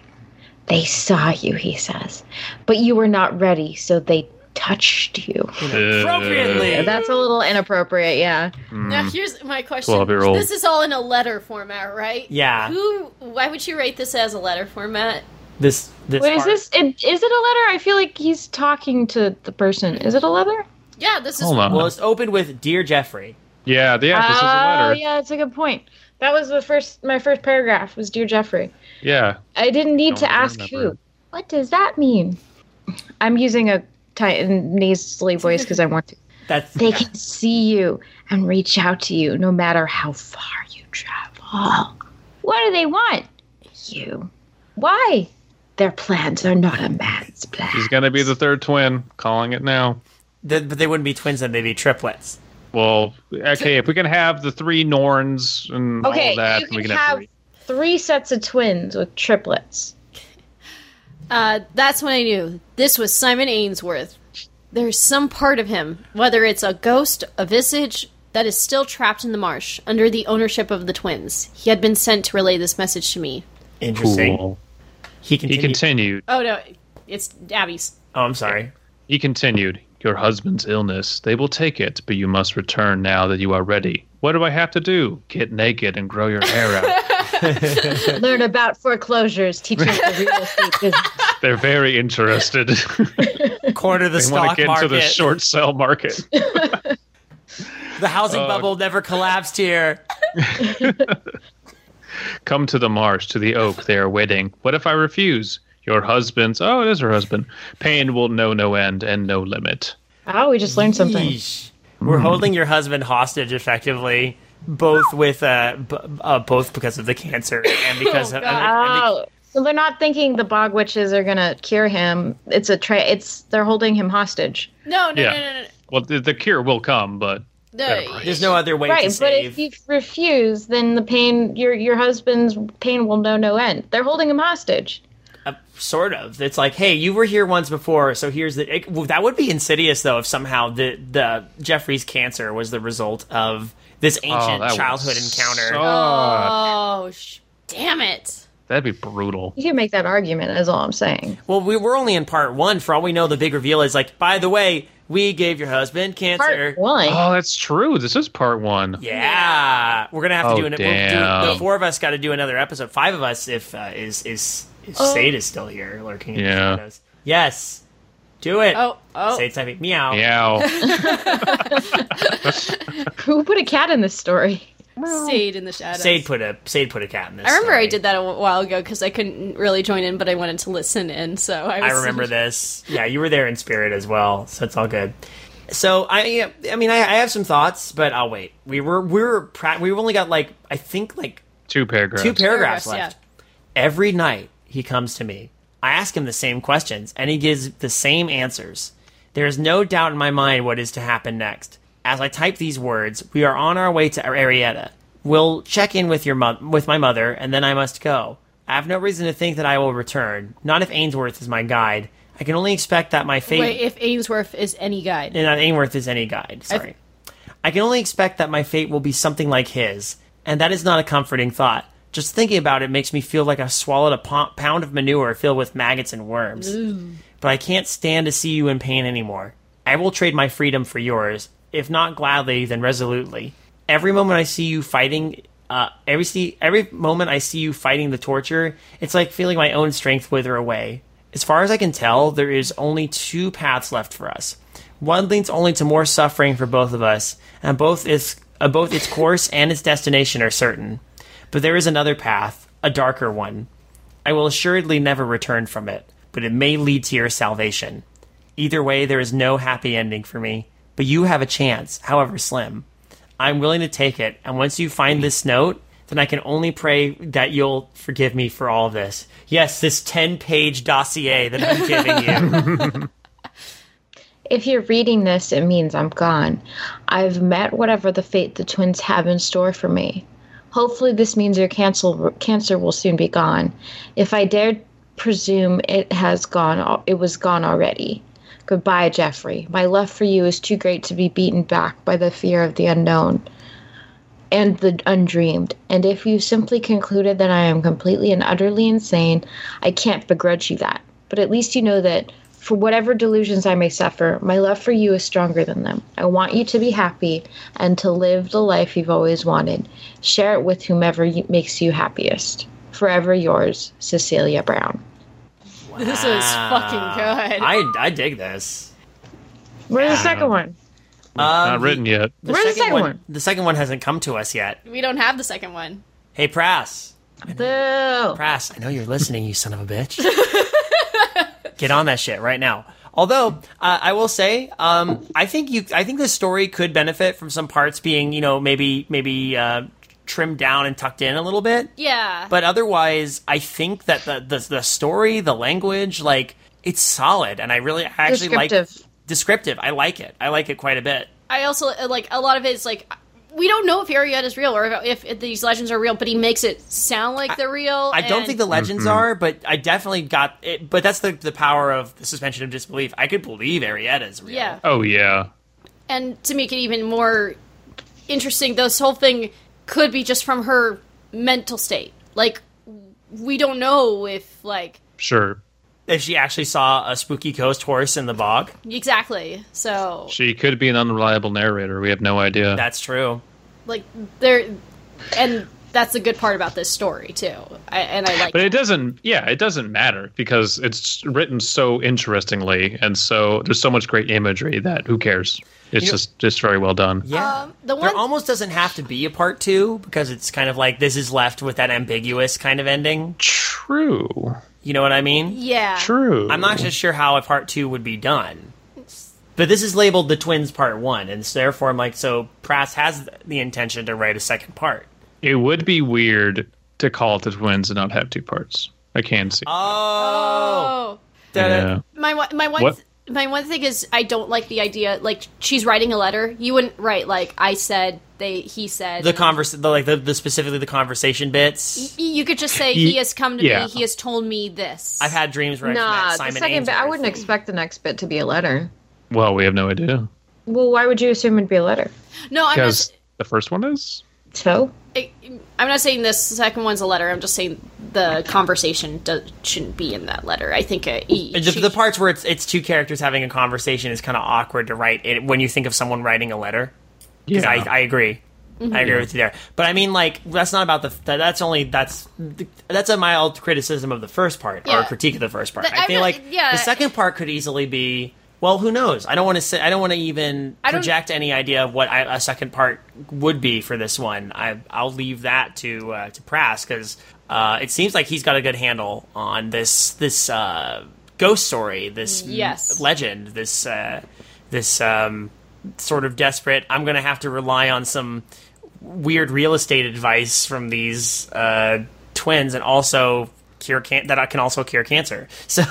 Speaker 3: They saw you, he says. But you were not ready, so they touched you.
Speaker 1: Appropriately!
Speaker 3: That's a little inappropriate, yeah. Mm.
Speaker 2: Now here's my question.
Speaker 4: 12-year-old.
Speaker 2: This is all in a letter format, right?
Speaker 1: Yeah.
Speaker 2: Who? Why would you rate this as a letter format?
Speaker 1: This this
Speaker 3: Wait, is this? It, is it a letter? I feel like he's talking to the person. Is it a letter?
Speaker 2: Yeah, this is.
Speaker 4: Hold on.
Speaker 1: Well, it's opened with "Dear Jeffrey."
Speaker 4: Yeah, yeah, this is a
Speaker 3: Oh,
Speaker 4: letter.
Speaker 3: yeah, that's a good point. That was the first. My first paragraph was "Dear Jeffrey."
Speaker 4: Yeah.
Speaker 3: I didn't need
Speaker 4: Don't
Speaker 3: to ask
Speaker 4: remember.
Speaker 3: who. What does that mean? I'm using a tight and nasally voice because I want to.
Speaker 1: That's
Speaker 3: They can see you and reach out to you no matter how far you travel. What do they want? You. Why? Their plans are not a man's plan.
Speaker 4: He's going to be the third twin. Calling it now.
Speaker 1: Th- but they wouldn't be twins; then they'd be triplets.
Speaker 4: Well, okay, if we can have the three Norns and all
Speaker 3: Okay,
Speaker 4: of that,
Speaker 3: you
Speaker 4: we
Speaker 3: can
Speaker 4: can have
Speaker 3: have
Speaker 4: three.
Speaker 3: three sets of twins with triplets.
Speaker 2: Uh, that's when I knew this was Simon Ainsworth. There's some part of him, whether it's a ghost, a visage, that is still trapped in the marsh under the ownership of the twins. He had been sent to relay this message to me.
Speaker 1: Interesting.
Speaker 4: Cool.
Speaker 1: He
Speaker 4: He
Speaker 1: continued.
Speaker 4: continued.
Speaker 2: Oh no, it's Abby's.
Speaker 1: oh, I'm sorry.
Speaker 4: He continued, Your husband's illness. They will take it, but you must return now that you are ready. What do I have to do? Get naked and grow your hair out.
Speaker 3: Learn about foreclosures, teaching the real estate business.
Speaker 4: They're very interested.
Speaker 1: Corner the
Speaker 4: they want
Speaker 1: stock
Speaker 4: to get
Speaker 1: market.
Speaker 4: into the short sell market.
Speaker 1: The housing
Speaker 4: Uh,
Speaker 1: bubble never collapsed here.
Speaker 4: Come to the marsh, to the oak. They are waiting. What if I refuse? Your husband's. Oh, it is her husband. Pain will know no end and no limit.
Speaker 3: Oh, we just learned something.
Speaker 1: Yeesh. We're holding your husband hostage, effectively, both with uh, b- uh both because of the cancer and because
Speaker 2: Oh,
Speaker 1: of.
Speaker 2: God.
Speaker 1: and the-
Speaker 3: Oh, so they're not thinking the bog witches are gonna cure him. It's a tra- It's they're holding him hostage.
Speaker 2: No, no,
Speaker 4: Yeah.
Speaker 2: no, no, no.
Speaker 4: Well, the, the cure will come, but
Speaker 2: no.
Speaker 1: there's no other way to
Speaker 3: right, but if you refuse, then the pain your your husband's pain will know no end. They're holding him hostage.
Speaker 1: Uh, sort of. It's like, hey, you were here once before, so here's the. It, well, that would be insidious, though, if somehow the the Jeffrey's cancer was the result of this
Speaker 4: oh,
Speaker 1: ancient
Speaker 4: that would
Speaker 1: childhood encounter.
Speaker 4: suck.
Speaker 2: Oh, sh- damn it.
Speaker 4: That'd be brutal.
Speaker 3: You can make that argument. Is all I'm saying.
Speaker 1: Well, we were only in part one. For all we know, the big reveal is like, by the way, we gave your husband cancer.
Speaker 3: Part one.
Speaker 4: Oh, that's true. This is part one.
Speaker 1: Yeah, we're gonna have to
Speaker 4: Oh,
Speaker 1: do an. We'll do,
Speaker 4: damn.
Speaker 1: the four of us got to do another episode. Five of us, if uh, is is if
Speaker 2: Oh.
Speaker 1: Sade is still here lurking. in the
Speaker 4: Yeah.
Speaker 1: shadows. Yes. Do it.
Speaker 2: Oh, oh.
Speaker 1: Sade's typing meow.
Speaker 4: Meow.
Speaker 3: Who put a cat in this story?
Speaker 2: Sade in the shadows.
Speaker 1: Sade put a Sade put a cat in this.
Speaker 2: I remember
Speaker 1: story.
Speaker 2: I did that a while ago because I couldn't really join in, but I wanted to listen in. So I, was
Speaker 1: I remember this. Yeah, you were there in spirit as well, so it's all good. So I, I mean, I, I have some thoughts, but I'll wait. We were we were pra- we only got like I think like
Speaker 4: Two paragraphs.
Speaker 1: two paragraphs
Speaker 2: Paragraphs,
Speaker 1: left. Every night he comes to me. I ask him the same questions, and he gives the same answers. There is no doubt in my mind what is to happen next. As I type these words, we are on our way to Arietta. We'll check in with your mo- with my mother, and then I must go. I have no reason to think that I will return. Not if Ainsworth is my guide. I can only expect that my fate.
Speaker 2: Wait, if Ainsworth is any guide.
Speaker 1: And not Ainsworth is any guide. Sorry. I can only expect that my fate will be something like his, and that is not a comforting thought. Just thinking about it makes me feel like I swallowed a po- pound of manure filled with maggots and worms. But I can't stand to see you in pain anymore. I will trade my freedom for yours, if not gladly, then resolutely. Every moment I see you fighting, uh, every see, every moment I see you fighting the torture, it's like feeling my own strength wither away. As far as I can tell, there is only two paths left for us. One leads only to more suffering for both of us, and both its uh, both its course and its destination are certain. But there is another path, a darker one. I will assuredly never return from it, but it may lead to your salvation. Either way, there is no happy ending for me, but you have a chance, however slim. I'm willing to take it, and once you find this note, then I can only pray that you'll forgive me for all this. Yes, this 10 page dossier that I'm giving you.
Speaker 3: If you're reading this, it means I'm gone. I've met whatever the fate the twins have in store for me. Hopefully, this means your cancel, cancer will soon be gone. If I dared presume it has gone, it was gone already. Goodbye, Jeffrey. My love for you is too great to be beaten back by the fear of the unknown and the undreamed. And if you simply concluded that I am completely and utterly insane, I can't begrudge you that. But at least you know that for whatever delusions I may suffer, my love for you is stronger than them. I want you to be happy and to live the life you've always wanted. Share it with whomever you, makes you happiest. Forever yours, Cecilia Brown.
Speaker 2: This is fucking good.
Speaker 1: I, I dig this.
Speaker 3: Where's the second one?
Speaker 4: Um, Not written yet.
Speaker 1: The
Speaker 3: Where's the second one?
Speaker 1: The second one hasn't come to us yet.
Speaker 2: we don't have the second one.
Speaker 1: Hey, Prass.
Speaker 3: Boo.
Speaker 1: Prass, I know you're listening, you son of a bitch. Get on that shit right now. Although uh, I will say, um, I think you, I think this story could benefit from some parts being, you know, maybe maybe uh, trimmed down and tucked in a little bit.
Speaker 2: Yeah.
Speaker 1: But otherwise, I think that the the, the story, the language, like it's solid, and I really I actually like
Speaker 3: Descriptive.
Speaker 1: descriptive. I like it. I like it quite a bit.
Speaker 2: I also uh, like a lot of it is like we don't know if Arietta is real or if, if these legends are real, but he makes it sound like they're real.
Speaker 1: I don't think the legends mm-hmm. are, but I definitely got it. But that's the the power of the suspension of disbelief. I could believe Arietta is real.
Speaker 2: yeah.
Speaker 4: Oh yeah.
Speaker 2: and to make it even more interesting, this whole thing could be just from her mental state. Like we don't know if like
Speaker 4: Sure.
Speaker 1: If she actually saw a spooky ghost horse in the bog,
Speaker 2: Exactly. So,
Speaker 4: She could be an unreliable narrator. We have no idea.
Speaker 1: that's true.
Speaker 2: like, there, and that's the good part about this story too. I, and I like.
Speaker 4: But
Speaker 2: that.
Speaker 4: it doesn't. Yeah, it doesn't matter because it's written so interestingly, and so there's so much great imagery that who cares? It's
Speaker 1: You know-
Speaker 4: just just very well done.
Speaker 1: Yeah.
Speaker 2: Um, the
Speaker 1: there
Speaker 2: one-
Speaker 1: almost doesn't have to be a part two because it's kind of like this is left with that ambiguous kind of ending.
Speaker 4: True.
Speaker 1: You know what I mean?
Speaker 2: yeah.
Speaker 4: True.
Speaker 1: I'm not just sure how a part two would be done. But this is labeled the twins part one, and so therefore I'm like, so Prass has the intention to write a second part.
Speaker 4: It would be weird to call it the twins and not have two parts. I can see.
Speaker 1: Oh,
Speaker 2: Oh,
Speaker 4: yeah.
Speaker 2: my one- my one
Speaker 4: What?
Speaker 2: My one thing is I don't like the idea. Like she's writing a letter. You wouldn't write like I said. They he said
Speaker 1: the converse, the, like the, the specifically the conversation bits.
Speaker 2: Y- You could just say he has come to
Speaker 4: yeah.
Speaker 2: me. He has told me this.
Speaker 1: I've had dreams where I've
Speaker 3: Nah,
Speaker 1: met
Speaker 3: the
Speaker 1: Simon
Speaker 3: second bit. I wouldn't expect the next bit to be a letter.
Speaker 4: Well, we have no idea
Speaker 3: Well, why would you assume it'd be a letter?
Speaker 2: no. I'm
Speaker 4: because
Speaker 2: not.
Speaker 4: the first one is.
Speaker 3: So
Speaker 2: I- I'm not saying this second one's a letter. I'm just saying the conversation do, shouldn't be in that letter. I think it, he,
Speaker 1: The,
Speaker 2: she-
Speaker 1: the parts where it's it's two characters having a conversation is kind of awkward to write it when you think of someone writing a letter.
Speaker 4: Yeah.
Speaker 1: I, I agree. I agree with you there. But I mean, like that's not about the. that- That's only that's that's a mild criticism of the first part or
Speaker 2: Yeah.
Speaker 1: critique of the first part.
Speaker 2: But
Speaker 1: I
Speaker 2: I'm
Speaker 1: feel
Speaker 2: not-
Speaker 1: like
Speaker 2: yeah.
Speaker 1: the second part could easily be. Well, who knows? I don't want to say. I don't want to even project any idea of what I, a second part would be for this one. I, I'll leave that to uh, to Prass because uh, it seems like he's got a good handle on this this uh, ghost story, this
Speaker 2: Yes.
Speaker 1: legend, this uh, this um, sort of desperate. I'm going to have to rely on some weird real estate advice from these uh, twins, and also cure can- that I can also cure cancer. So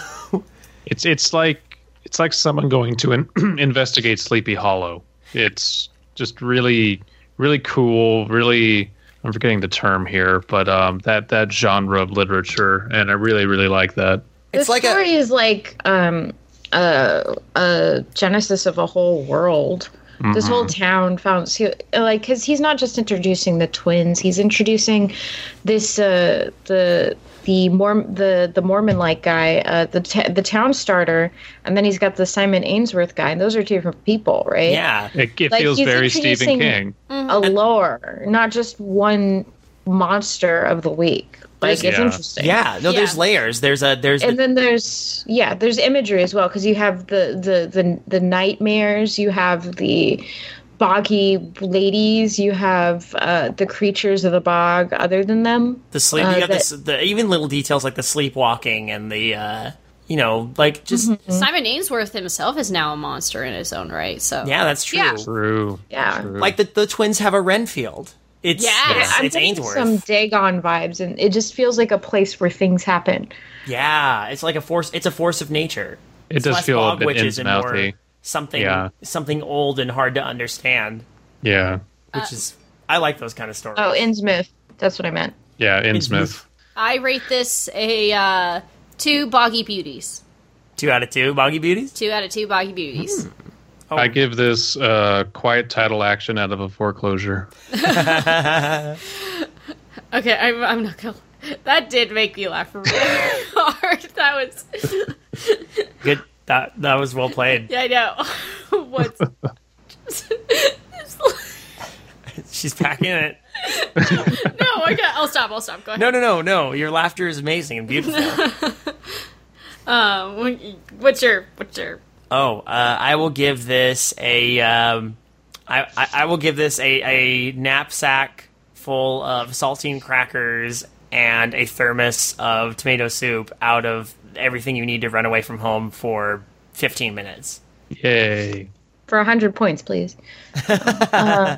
Speaker 4: It's it's like it's like someone going to in- investigate Sleepy Hollow. It's just really really cool. Really, I'm forgetting the term here, but um, that that genre of literature, and I really really like that.
Speaker 1: it's
Speaker 3: the
Speaker 1: like a
Speaker 3: story is like um, a a genesis of a whole world. This whole town found so, like because he's not just introducing the twins; he's introducing this uh, the the Morm the the Mormon like guy, uh, the t- the town starter, and then he's got the Simon Ainsworth guy. And those are two different people, right?
Speaker 1: yeah.
Speaker 4: It, it
Speaker 3: Like,
Speaker 4: feels very Stephen
Speaker 3: introducing-
Speaker 4: King.
Speaker 3: a lore, not just one monster of the week. Like it's interesting.
Speaker 1: Yeah, no, there's layers. There's a there's
Speaker 3: and
Speaker 1: the,
Speaker 3: then there's yeah there's imagery as well because you have the, the the the nightmares you have the boggy ladies you have uh the creatures of the bog other than them
Speaker 1: the sleep.
Speaker 3: uh,
Speaker 1: you got
Speaker 3: that-
Speaker 1: this, the even little details like the sleepwalking and the uh, you know like just
Speaker 2: Simon Ainsworth himself is now a monster in his own right. So
Speaker 1: yeah, that's true.
Speaker 3: Yeah.
Speaker 4: True.
Speaker 3: yeah
Speaker 4: True.
Speaker 1: Like the the twins have a Renfield. It's
Speaker 2: Yeah.
Speaker 1: it's,
Speaker 3: i'm
Speaker 1: it's Ainsworth.
Speaker 3: some dagon vibes and it just feels like a place where things happen
Speaker 1: Yeah, it's like a force. It's a force of nature.
Speaker 4: It
Speaker 1: It's
Speaker 4: does feel a bit
Speaker 1: witches and more
Speaker 4: mouthy.
Speaker 1: Something
Speaker 4: Yeah.
Speaker 1: something old and hard to understand.
Speaker 4: Yeah.
Speaker 1: Which is I like those kind of stories.
Speaker 3: oh innsmouth that's what i meant
Speaker 4: Yeah,
Speaker 1: Innsmouth.
Speaker 4: Innsmouth.
Speaker 2: I rate this a uh, two boggy beauties.
Speaker 1: two out of two, Boggy Beauties.
Speaker 2: Two out of two boggy beauties.
Speaker 1: Oh,
Speaker 4: I give this uh, quiet title action out of a foreclosure.
Speaker 2: Okay, I'm, I'm not gonna. That did make me laugh really hard. That was.
Speaker 1: good. That that was well played.
Speaker 2: Yeah, I know. What's.
Speaker 1: She's packing it.
Speaker 2: no, I got. I'll stop. I'll stop. Go ahead.
Speaker 1: No, no, no, no. Your laughter is amazing and beautiful.
Speaker 2: Um, what's your what's your
Speaker 1: Oh, uh, I will give this a. Um, I, I, I will give this a, a knapsack full of saltine crackers and a thermos of tomato soup out of everything you need to run away from home for 15 minutes.
Speaker 4: Yay.
Speaker 3: for 100 points please uh,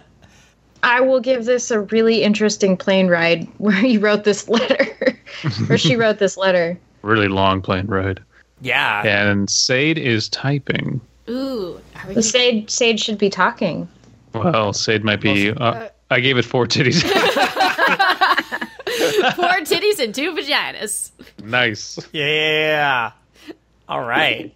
Speaker 3: i will give this a really interesting plane ride where he wrote this letter or she wrote this letter
Speaker 4: Really long plane ride.
Speaker 1: Yeah.
Speaker 4: And Sade is typing.
Speaker 2: ooh? Are we
Speaker 3: the sage sage should be talking
Speaker 4: Well, Sade might be. Uh, I gave it four titties.
Speaker 2: four titties and two vaginas?
Speaker 4: nice.
Speaker 1: Yeah. All right.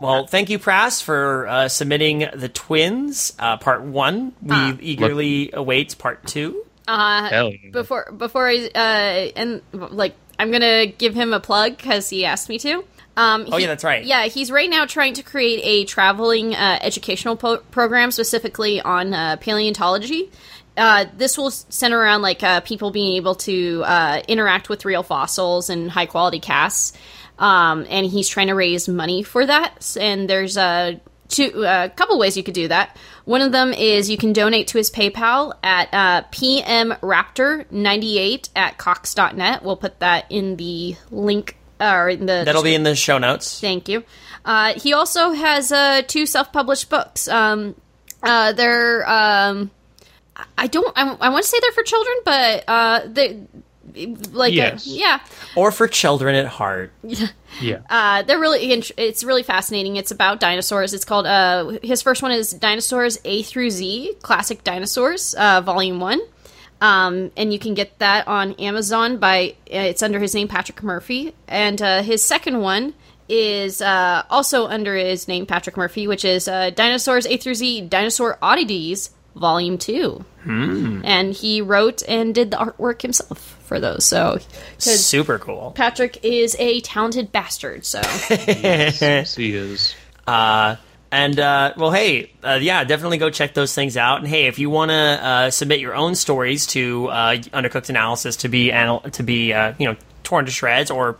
Speaker 1: Well, thank you, Prass, for uh, submitting the twins, uh, part one. We eagerly await part two.
Speaker 2: Uh,
Speaker 4: Hell yeah.
Speaker 2: before before I uh and like I I'm gonna give him a plug because he asked me to. Um,
Speaker 1: Oh, yeah, that's right.
Speaker 2: Yeah, he's right now trying to create a traveling uh, educational po- program specifically on uh, paleontology. Uh, this will center around like uh, people being able to uh, interact with real fossils and high quality casts. Um, and he's trying to raise money for that. And there's a two a couple ways you could do that. One of them is you can donate to his PayPal at uh, pmraptor98 at cox.net. We'll put that in the link or in the
Speaker 1: That'll be in the show notes.
Speaker 2: Thank you. Uh, he also has uh, two self-published books. Um, uh, they're um, I don't I, I want to say they're for children, but uh, they like
Speaker 4: Yes.
Speaker 2: yeah
Speaker 1: Or for children at heart.
Speaker 4: Yeah.
Speaker 2: uh, they're really it's really fascinating. It's about dinosaurs. It's called uh, his first one is Dinosaurs A through Z Classic Dinosaurs uh, Volume One. Um, and you can get that on Amazon by uh, it's under his name Patrick Murphy, and uh, his second one is uh, also under his name Patrick Murphy, which is uh, Dinosaurs A through Z Dinosaur Oddities Volume Two. And he wrote and did the artwork himself for those. So
Speaker 1: Super cool.
Speaker 2: Patrick is a talented bastard. So
Speaker 4: yes, he is.
Speaker 1: Uh, and uh, well, hey, uh, yeah, definitely go check those things out. And hey, if you want to uh, submit your own stories to uh, Undercooked Analysis to be anal- to be uh, you know torn to shreds or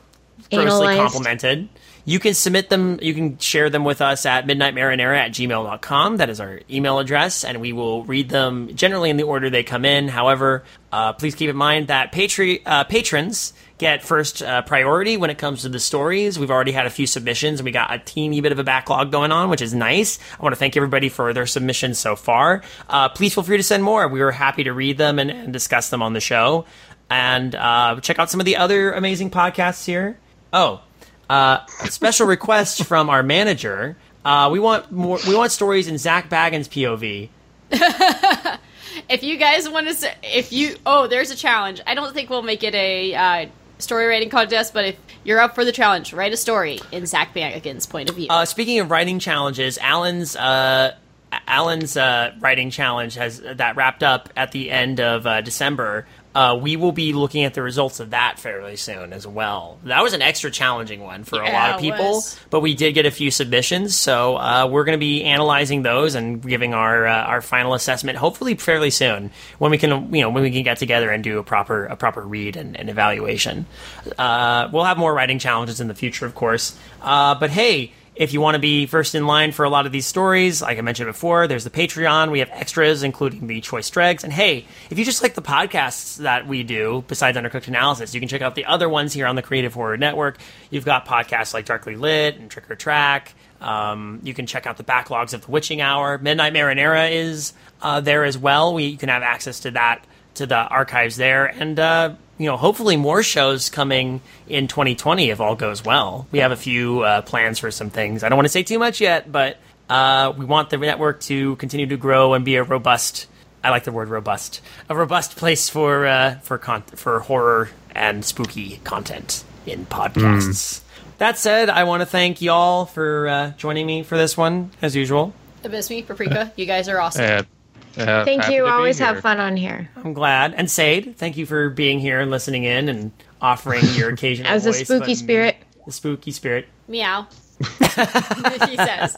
Speaker 1: grossly
Speaker 3: Analyzed.
Speaker 1: complimented, you can submit them. You can share them with us at midnightmarinara at gmail.com. That is our email address, and we will read them generally in the order they come in. However, uh, please keep in mind that patri- uh, patrons get first uh, priority when it comes to the stories. We've already had a few submissions, and we got a teeny bit of a backlog going on, which is nice. I want to thank everybody for their submissions so far. Uh, please feel free to send more. We were happy to read them and, and discuss them on the show. And uh, check out some of the other amazing podcasts here. Oh, uh, special request from our manager. Uh, we want more. We want stories in Zach Baggins' POV.
Speaker 2: if you guys want to, say, if you oh, there's a challenge. I don't think we'll make it a uh, story writing contest, but if you're up for the challenge, write a story in Zach Baggins' point of view.
Speaker 1: Uh, speaking of writing challenges, Alan's uh, Alan's uh, writing challenge has that wrapped up at the end of uh, December. Uh, we will be looking at the results of that fairly soon as well. That was an extra challenging one for a lot of people, but we did get a few submissions, so uh, we're going to be analyzing those and giving our uh, our final assessment. Hopefully, fairly soon when we can you know when we can get together and do a proper a proper read and, and evaluation. Uh, we'll have more writing challenges in the future, of course. Uh, but hey. If you want to be first in line for a lot of these stories, like I mentioned before, there's the Patreon. We have extras, including the choice dregs. And hey, if you just like the podcasts that we do, besides Undercooked Analysis, you can check out the other ones here on the Creative Horror Network. You've got podcasts like Darkly Lit and Trick or Track. Um, you can check out the backlogs of The Witching Hour. Midnight Marinara is uh, there as well. We, you can have access to that, to the archives there. And, uh, you know, hopefully more shows coming in 2020 if all goes well. We have a few uh, plans for some things. I don't want to say too much yet, but uh, we want the network to continue to grow and be a robust. I like the word robust. A robust place for uh, for con- for horror and spooky content in podcasts. That said, I want to thank y'all for uh, joining me for this one, as usual.
Speaker 2: Abysme, Paprika, you guys are awesome.
Speaker 4: Uh,
Speaker 3: Thank you. Always have fun on here.
Speaker 1: I'm glad. And Sade, thank you for being here and listening in and offering your occasional
Speaker 3: As a spooky spirit.
Speaker 1: The spooky spirit.
Speaker 2: Meow. he says.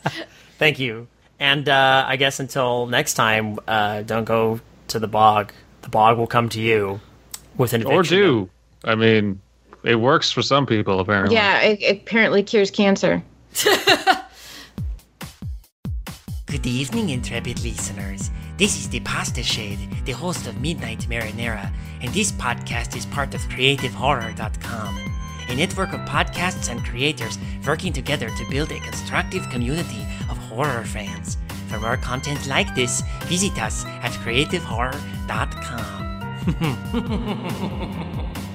Speaker 1: Thank you. And uh, I guess until next time, uh, don't go to the bog. The bog will come to you with an
Speaker 4: Or
Speaker 1: eviction.
Speaker 4: do. I mean, it works for some people, apparently.
Speaker 3: Yeah, it, it apparently cures cancer.
Speaker 6: Good evening, intrepid listeners. This is the Pasta Shade, the host of Midnight Marinara, and this podcast is part of CreativeHorror.com, a network of podcasts and creators working together to build a constructive community of horror fans. For more content like this, visit us at CreativeHorror.com.